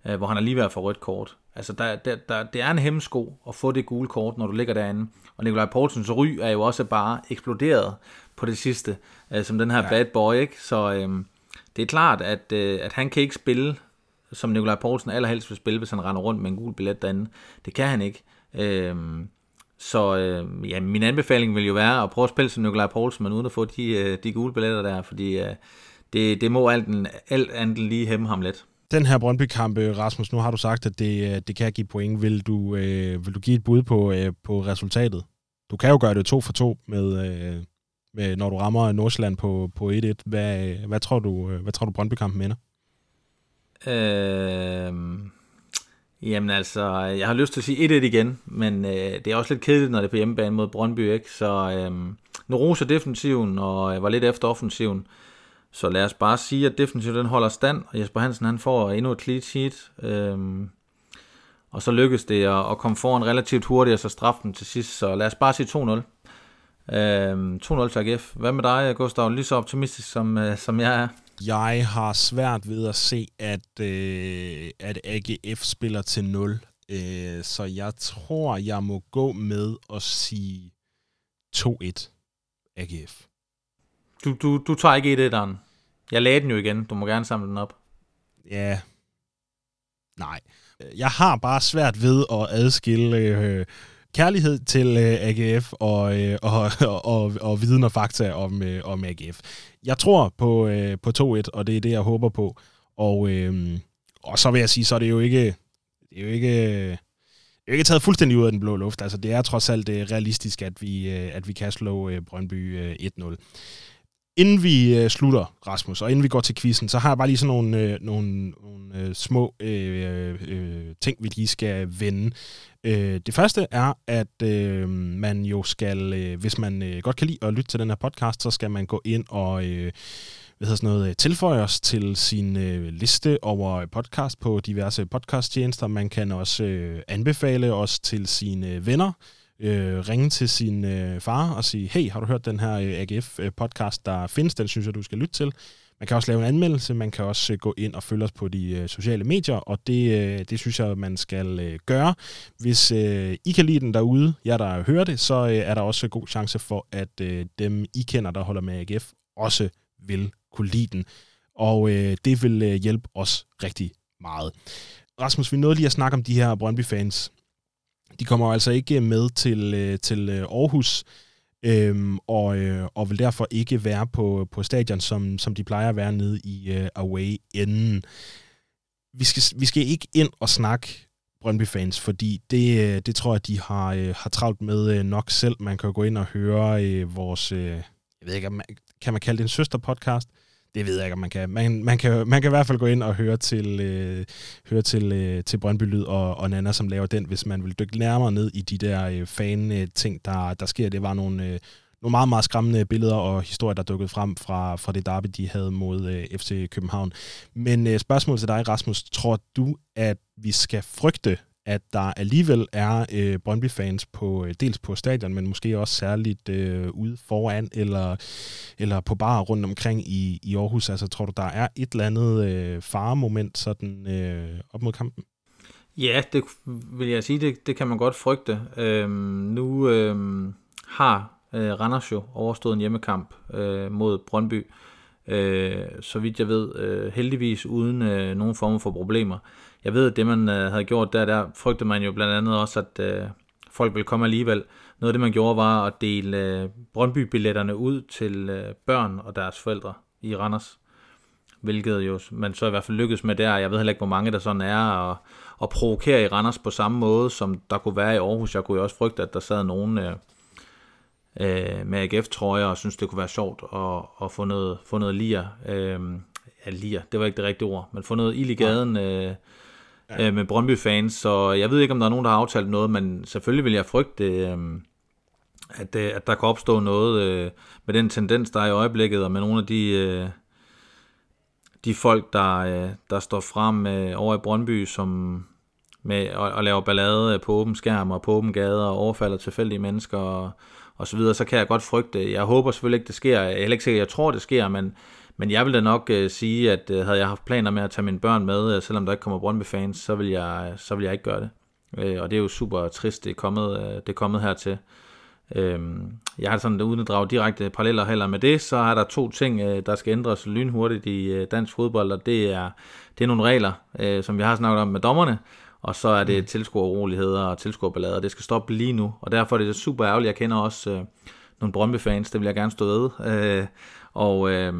Øh, hvor han er lige ved at få rødt kort. Altså, der, der, der, det er en hemmesko at få det gule kort, når du ligger derinde. Og Nikolaj Poulsens ry er jo også bare eksploderet på det sidste, øh, som den her ja. bad boy, ikke? Så øh, det er klart, at, øh, at han kan ikke spille, som Nikolaj Poulsen allerhelst vil spille, hvis han render rundt med en gul billet derinde. Det kan han ikke. Øh, så øh, ja, min anbefaling vil jo være at prøve at spille som Nikolaj Poulsen, men uden at få de, øh, de gule billetter der, fordi øh, det, det må alt, alt andet lige hæmme ham lidt. Den her Brøndby-kamp, øh, Rasmus, nu har du sagt, at det, øh, det kan give point. Vil du, øh, vil du give et bud på, øh, på resultatet? Du kan jo gøre det to for to, med, øh, med, når du rammer Nordsjælland på, på 1-1. Hvad, hvad tror du, hvad tror du Brøndby-kampen ender? Øh Jamen altså, jeg har lyst til at sige 1-1 igen, men øh, det er også lidt kedeligt, når det er på hjemmebane mod Brøndby, ikke? Så øh, nu roser defensiven, og øh, var lidt efter offensiven. Så lad os bare sige, at defensiven den holder stand, og Jesper Hansen han får endnu et clean sheet. Øh, og så lykkes det at, at komme foran relativt hurtigt, og så straffe dem til sidst. Så lad os bare sige 2-0. Øh, 2-0 til AGF. Hvad med dig, Gustav? Lige så optimistisk, som, øh, som jeg er. Jeg har svært ved at se, at, øh, at AGF spiller til 0. Øh, så jeg tror, jeg må gå med at sige 2-1 AGF. Du, du, du tager ikke 1 1 Jeg lagde den jo igen. Du må gerne samle den op. Ja. Nej. Jeg har bare svært ved at adskille øh, kærlighed til øh, AGF og, øh, og, og, og, og viden og fakta om, øh, om AGF. Jeg tror på, øh, på 2-1, og det er det, jeg håber på. Og, øh, og så vil jeg sige, så er det jo ikke... Det er jo ikke det er ikke taget fuldstændig ud af den blå luft. Altså, det er trods alt øh, realistisk, at vi, øh, at vi kan slå øh, Brøndby øh, 1-0. Inden vi øh, slutter, Rasmus, og inden vi går til quizzen, så har jeg bare lige sådan nogle, øh, nogle, nogle øh, små øh, øh, ting, vi lige skal vende. Øh, det første er, at øh, man jo skal, øh, hvis man øh, godt kan lide at lytte til den her podcast, så skal man gå ind og øh, hvad hedder sådan noget, øh, tilføje os til sin øh, liste over podcast på diverse podcasttjenester. Man kan også øh, anbefale os til sine øh, venner, øh, ringe til sin øh, far og sige, hey, har du hørt den her øh, AGF-podcast, øh, der findes? Den synes jeg, du skal lytte til. Man kan også lave en anmeldelse, man kan også øh, gå ind og følge os på de øh, sociale medier, og det, det synes jeg, man skal gøre. Hvis I kan lide den derude, jer der hører det, så er der også god chance for, at dem I kender, der holder med AGF, også vil kunne lide den. Og det vil hjælpe os rigtig meget. Rasmus, vi nåede lige at snakke om de her Brøndby-fans. De kommer altså ikke med til, øh, til øh, Aarhus, øhm, og, øh, og vil derfor ikke være på, på stadion, som, som de plejer at være nede i øh, away-enden. Vi skal, vi skal ikke ind og snakke Brøndby-fans, fordi det, øh, det tror jeg, de har, øh, har travlt med øh, nok selv. Man kan gå ind og høre øh, vores, øh, jeg ved ikke, kan man kalde det en søsterpodcast? Det ved jeg ikke, om man kan. Man, man, kan, man kan i hvert fald gå ind og høre til, øh, høre til, øh, til Brøndby Lyd og, og Nana, som laver den, hvis man vil dykke nærmere ned i de der øh, fan-ting, øh, der, der sker. Det var nogle, øh, nogle meget, meget skræmmende billeder og historier, der dukkede frem fra, fra det derby, de havde mod øh, FC København. Men øh, spørgsmålet til dig, Rasmus. Tror du, at vi skal frygte at der alligevel er øh, Brøndby-fans på øh, dels på stadion, men måske også særligt øh, ude foran eller, eller på bar rundt omkring i, i Aarhus. Altså tror du, der er et eller andet øh, faremoment sådan øh, op mod kampen? Ja, det vil jeg sige, det, det kan man godt frygte. Øhm, nu øhm, har øh, Randers jo overstået en hjemmekamp øh, mod Brøndby, øh, så vidt jeg ved, øh, heldigvis uden øh, nogen form for problemer jeg ved, at det man øh, havde gjort der, der frygtede man jo blandt andet også, at øh, folk ville komme alligevel. Noget af det, man gjorde, var at dele øh, Brøndby-billetterne ud til øh, børn og deres forældre i Randers. Hvilket jo man så i hvert fald lykkedes med der. Jeg ved heller ikke, hvor mange der sådan er og, og provokere i Randers på samme måde, som der kunne være i Aarhus. Jeg kunne jo også frygte, at der sad nogen øh, øh, med AGF-trøjer og synes det kunne være sjovt at, at få noget, få noget lir. Øh, ja, lir, det var ikke det rigtige ord, men få noget ild i gaden. Øh, ja. øh, med Brøndby-fans, så jeg ved ikke, om der er nogen, der har aftalt noget, men selvfølgelig vil jeg frygte, øh, at, øh, at der kan opstå noget øh, med den tendens, der er i øjeblikket, og med nogle af de, øh, de folk, der, øh, der står frem øh, over i Brøndby, som med at, at lave ballade på åben skærm og på åben gader og overfalder tilfældige mennesker og, og så videre, så kan jeg godt frygte. Jeg håber selvfølgelig ikke, det sker. Jeg er ikke sikker, jeg tror, det sker, men men jeg vil da nok øh, sige, at øh, havde jeg haft planer med at tage mine børn med, øh, selvom der ikke kommer Brøndby-fans, så vil, jeg, så vil jeg ikke gøre det. Øh, og det er jo super trist, det er kommet, øh, det er kommet hertil. Øh, jeg har sådan, uden at drage direkte paralleller heller med det, så er der to ting, øh, der skal ændres lynhurtigt i øh, dansk fodbold, og det er, det er nogle regler, øh, som vi har snakket om med dommerne, og så er det mm. tilskueroligheder og tilskuerballader. Det skal stoppe lige nu, og derfor er det super ærgerligt. Jeg kender også øh, nogle Brøndby-fans, det vil jeg gerne stå ved. Øh, og øh,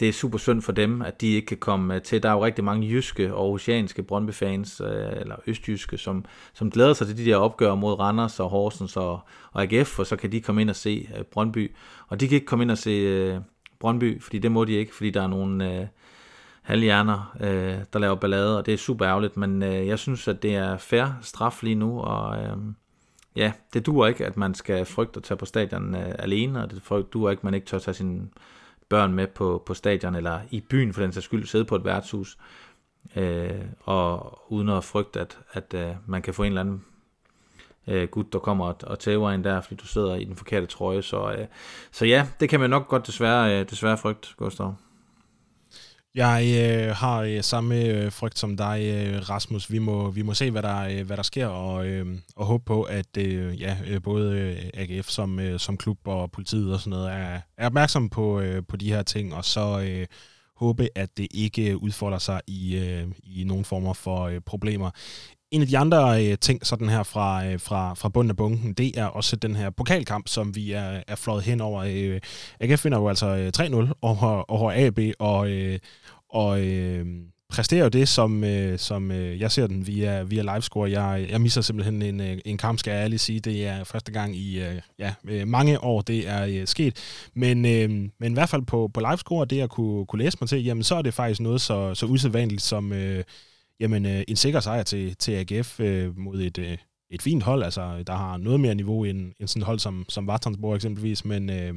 det er super synd for dem, at de ikke kan komme øh, til. Der er jo rigtig mange jyske og oceanske Brøndby-fans, øh, eller østjyske, som, som glæder sig til de der opgør mod Randers og Horsens og, og AGF, og så kan de komme ind og se øh, Brøndby. Og de kan ikke komme ind og se Brøndby, fordi det må de ikke, fordi der er nogle uh, halvhjerner, der laver ballade, og det er super ærgerligt, men jeg synes, at det er fair straf lige nu, og ja, det duer ikke, at man skal frygte at tage på stadion alene, og det duer ikke, at man ikke tør tage sin børn med på, på stadion, eller i byen for den sags skyld, sidde på et værtshus, øh, og uden at frygte, at, at øh, man kan få en eller anden øh, gut, der kommer og, og tæver en der, fordi du sidder i den forkerte trøje. Så, øh, så ja, det kan man nok godt desværre, øh, desværre frygte, Gustav. Jeg øh, har øh, samme øh, frygt som dig, øh, Rasmus. Vi må, vi må se, hvad der, øh, hvad der sker, og, øh, og håbe på, at øh, ja, øh, både øh, AGF som, øh, som klub og politiet og sådan noget er, er opmærksom på, øh, på de her ting, og så øh, håbe, at det ikke udfolder sig i, øh, i nogle former for øh, problemer. En af de andre øh, ting sådan her fra, øh, fra, fra bunden af bunken, det er også den her pokalkamp, som vi er, er fløjet hen over. Øh, AGF vinder jo altså øh, 3-0 over, over AB, og, øh, og øh, præsterer jo det, som, øh, som øh, jeg ser den via, via livescore. Jeg, jeg misser simpelthen en, øh, en kamp, skal jeg ærligt sige. Det er første gang i øh, ja, øh, mange år, det er øh, sket. Men, øh, men i hvert fald på, på livescore, det at kunne, kunne læse mig til, jamen så er det faktisk noget så, så usædvanligt som øh, jamen, øh, en sikker sejr til, til AGF øh, mod et, øh, et fint hold, altså der har noget mere niveau end, end sådan et hold som, som Vartansborg eksempelvis, men, øh,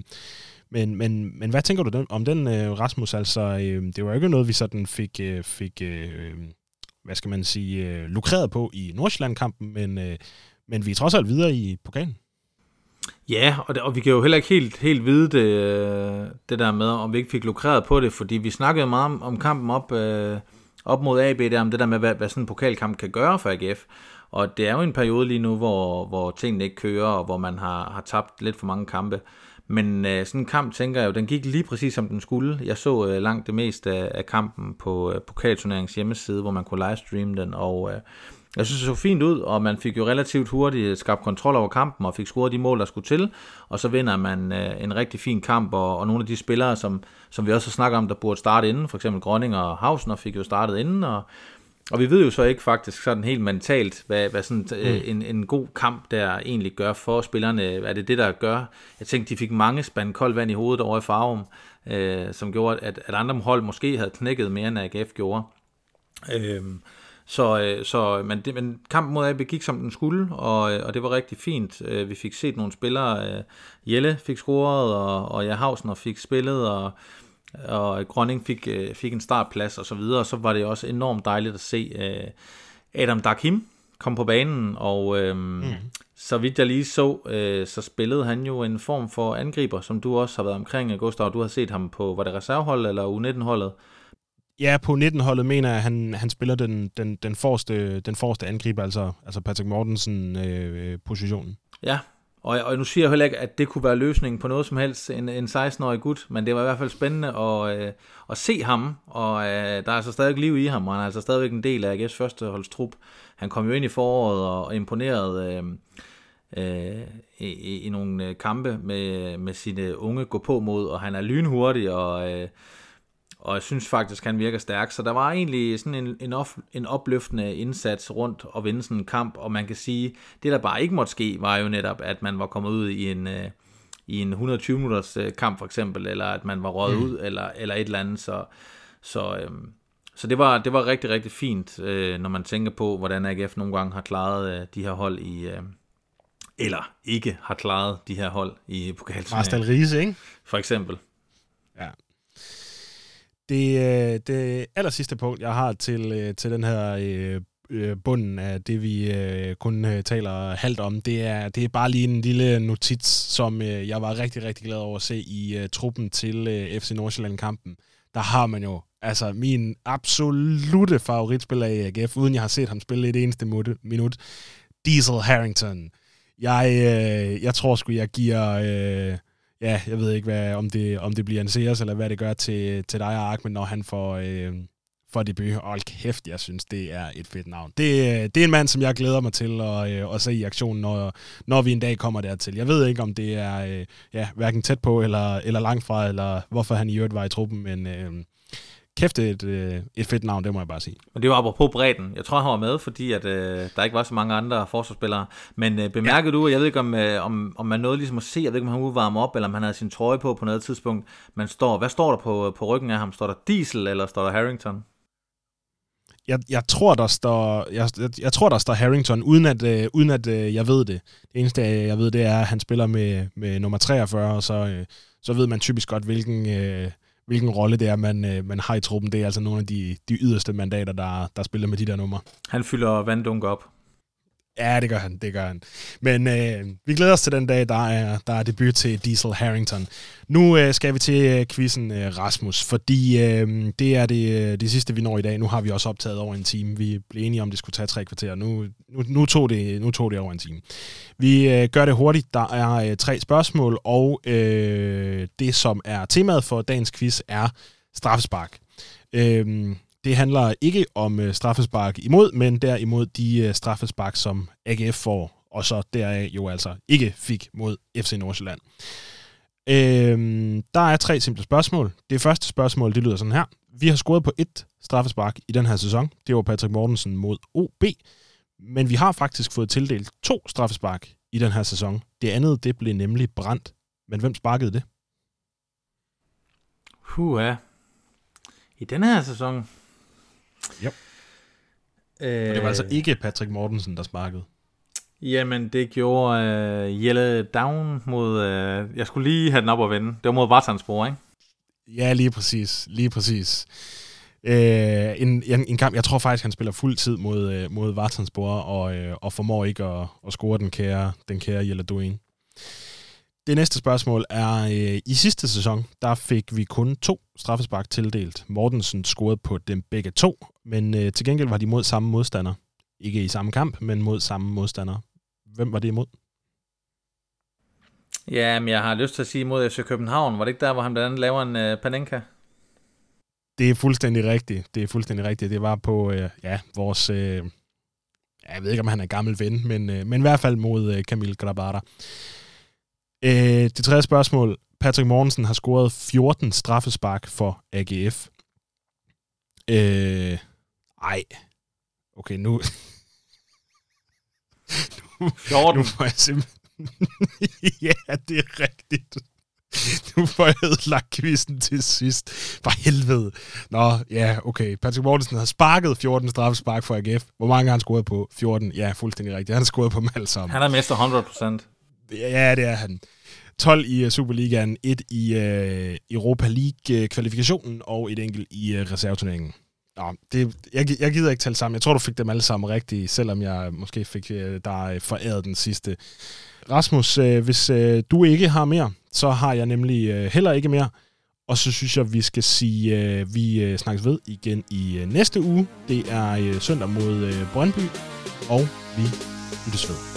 men, men, men hvad tænker du om den, øh, Rasmus? Altså, øh, det var jo ikke noget, vi sådan fik, øh, fik øh, hvad skal man sige, øh, lukreret på i Nordsjælland-kampen, men, øh, men vi er trods alt videre i pokalen. Ja, og, det, og vi kan jo heller ikke helt, helt vide det, øh, det der med, om vi ikke fik lukreret på det, fordi vi snakkede meget om, om kampen op, øh, op mod AB, der, om det der med, hvad, hvad sådan en pokalkamp kan gøre for AGF. Og det er jo en periode lige nu, hvor, hvor tingene ikke kører, og hvor man har, har tabt lidt for mange kampe. Men øh, sådan en kamp, tænker jeg jo, den gik lige præcis som den skulle. Jeg så øh, langt det meste af, af kampen på øh, pokalturneringens hjemmeside, hvor man kunne livestreame den, og øh, jeg synes, det så fint ud, og man fik jo relativt hurtigt skabt kontrol over kampen, og fik scoret de mål, der skulle til, og så vinder man øh, en rigtig fin kamp, og, og nogle af de spillere, som, som vi også snakker om, der burde starte inden, for eksempel Grønning og Hausner fik jo startet inden, og, og vi ved jo så ikke faktisk sådan helt mentalt, hvad, hvad sådan øh, mm. en, en god kamp der egentlig gør for spillerne. Er det det, der gør? Jeg tænkte, de fik mange spand koldt vand i hovedet over i Farum, øh, som gjorde, at, at andre hold måske havde knækket mere, end AGF gjorde. Øh, så, øh, så men, det, men kampen mod AB gik som den skulle, og, øh, og det var rigtig fint. Øh, vi fik set nogle spillere. Jelle fik scoret, og, og ja, Hausner fik spillet, og, og Grønning fik, fik en startplads og så videre. Og så var det også enormt dejligt at se Adam Dakim komme på banen, og øhm, mm. så vidt jeg lige så, øh, så spillede han jo en form for angriber, som du også har været omkring, Gustav. Du har set ham på, var det reservehold eller U19-holdet? Ja, på 19-holdet mener jeg, at han, han spiller den, den, den, forreste, den forreste angriber, altså, altså Patrick Mortensen-positionen. Øh, ja, og, og nu siger jeg heller ikke, at det kunne være løsningen på noget som helst, en, en 16-årig gut, men det var i hvert fald spændende at, øh, at se ham, og øh, der er altså stadig liv i ham, og han er altså stadigvæk en del af AGF's førsteholdstrup. Han kom jo ind i foråret og imponerede øh, øh, i, i nogle kampe med, med sine unge gå på mod, og han er lynhurtig, og øh, og jeg synes faktisk, han virker stærk. Så der var egentlig sådan en, en, op, en opløftende indsats rundt og vinde sådan en kamp, og man kan sige, det der bare ikke måtte ske, var jo netop, at man var kommet ud i en, øh, i en 120 minutters øh, kamp for eksempel, eller at man var røget mm. ud, eller, eller et eller andet, så, så, øh, så det, var, det var rigtig, rigtig fint, øh, når man tænker på, hvordan AGF nogle gange har klaret øh, de her hold i, øh, eller ikke har klaret de her hold i pokalturneringen. Marstal Riese, ikke? For eksempel. Ja. Det, øh, det aller sidste punkt, jeg har til, øh, til den her øh, øh, bunden af det, vi kun taler halvt om, det er, det er bare lige en lille notits, som jeg var rigtig, rigtig glad over at se i truppen til FC Nordsjælland-kampen. Der har man jo altså min absolute favoritspiller i AGF, uden jeg har set ham spille et eneste minut, Diesel Harrington. Jeg, jeg tror sgu, jeg giver ja, jeg ved ikke, hvad, om, det, om det bliver en seers, eller hvad det gør til, til dig og Ahmed, når han får, øh, får debut. Hold kæft, jeg synes, det er et fedt navn. Det, øh, det er en mand, som jeg glæder mig til at, øh, at se i aktion, når, når vi en dag kommer dertil. Jeg ved ikke, om det er øh, ja, hverken tæt på eller, eller langt fra, eller hvorfor han i øvrigt var i truppen, men øh, kæft et, øh, et fedt navn, det må jeg bare sige. Og det var apropos bredden. Jeg tror, han var med, fordi at, øh, der ikke var så mange andre forsvarsspillere. Men øh, bemærkede ja. du, jeg ved ikke, om, øh, om, om man nåede ligesom at se, jeg ved ikke, om han varme op, eller om han havde sin trøje på på noget tidspunkt. Men står, hvad står der på, på ryggen af ham? Står der Diesel, eller står der Harrington? Jeg, jeg tror der står jeg, jeg, jeg tror der står Harrington uden at øh, uden at øh, jeg ved det. Det eneste jeg ved det er at han spiller med med nummer 43 og så øh, så ved man typisk godt hvilken øh, hvilken rolle det er, man, øh, man har i truppen. Det er altså nogle af de, de yderste mandater, der, der spiller med de der numre. Han fylder vanddunk op. Ja, det gør han, det gør han. Men øh, vi glæder os til den dag, der er, der er debut til Diesel Harrington. Nu øh, skal vi til øh, quizzen, øh, Rasmus, fordi øh, det er det, øh, det sidste, vi når i dag. Nu har vi også optaget over en time. Vi blev enige om, at det skulle tage tre kvarter. Nu, nu, nu, tog, det, nu tog det over en time. Vi øh, gør det hurtigt. Der er øh, tre spørgsmål, og øh, det, som er temaet for dagens quiz, er straffespark. Øh, det handler ikke om øh, straffespark imod, men derimod de øh, straffespark, som AGF får, og så deraf jo altså ikke fik mod FC Nordsjælland. Øhm, der er tre simple spørgsmål. Det første spørgsmål, det lyder sådan her. Vi har scoret på et straffespark i den her sæson. Det var Patrick Mortensen mod OB. Men vi har faktisk fået tildelt to straffespark i den her sæson. Det andet, det blev nemlig brændt. Men hvem sparkede det? Huha. I den her sæson? Ja. Øh, og det var altså ikke Patrick Mortensen, der sparkede. Jamen, det gjorde uh, Jelle Down mod... Uh, jeg skulle lige have den op og vende. Det var mod Vartanspor, ikke? Ja, lige præcis. Lige præcis. Uh, en, en, en kamp, jeg tror faktisk, han spiller fuld tid mod, uh, mod Vartanspor, og, uh, og formår ikke at, at score den kære, den kære Jelle Doin. Det næste spørgsmål er, øh, i sidste sæson, der fik vi kun to straffespark tildelt. Mortensen scorede på dem begge to, men øh, til gengæld var de mod samme modstander. Ikke i samme kamp, men mod samme modstander. Hvem var det imod? Ja, men jeg har lyst til at sige mod FC København. Var det ikke der, hvor han blandt andet laver en øh, Panenka? Det er fuldstændig rigtigt. Det er fuldstændig rigtigt. Det var på øh, ja, vores... Øh, jeg ved ikke, om han er gammel ven, men, øh, men i hvert fald mod øh, Camille Grabara. Øh, det tredje spørgsmål. Patrick Mortensen har scoret 14 straffespark for AGF. Øh, ej. Okay, nu... nu 14. Nu får jeg simpelthen... ja, det er rigtigt. Nu får jeg ødelagt quizzen til sidst. For helvede. Nå, ja, okay. Patrick Mortensen har sparket 14 straffespark for AGF. Hvor mange har han scoret på? 14. Ja, fuldstændig rigtigt. Han har scoret på dem alle sammen. Han er mester 100%. Ja, det er han. 12 i øh, Superligaen, 1 i øh, Europa League-kvalifikationen og et enkelt i øh, reserveturneringen. Nå, det, jeg, jeg gider ikke tælle sammen. Jeg tror, du fik dem alle sammen rigtigt, selvom jeg måske fik øh, dig øh, foræret den sidste. Rasmus, øh, hvis øh, du ikke har mere, så har jeg nemlig øh, heller ikke mere. Og så synes jeg, vi skal sige, øh, vi øh, snakkes ved igen i øh, næste uge. Det er øh, søndag mod øh, Brøndby, og vi lyttes ved.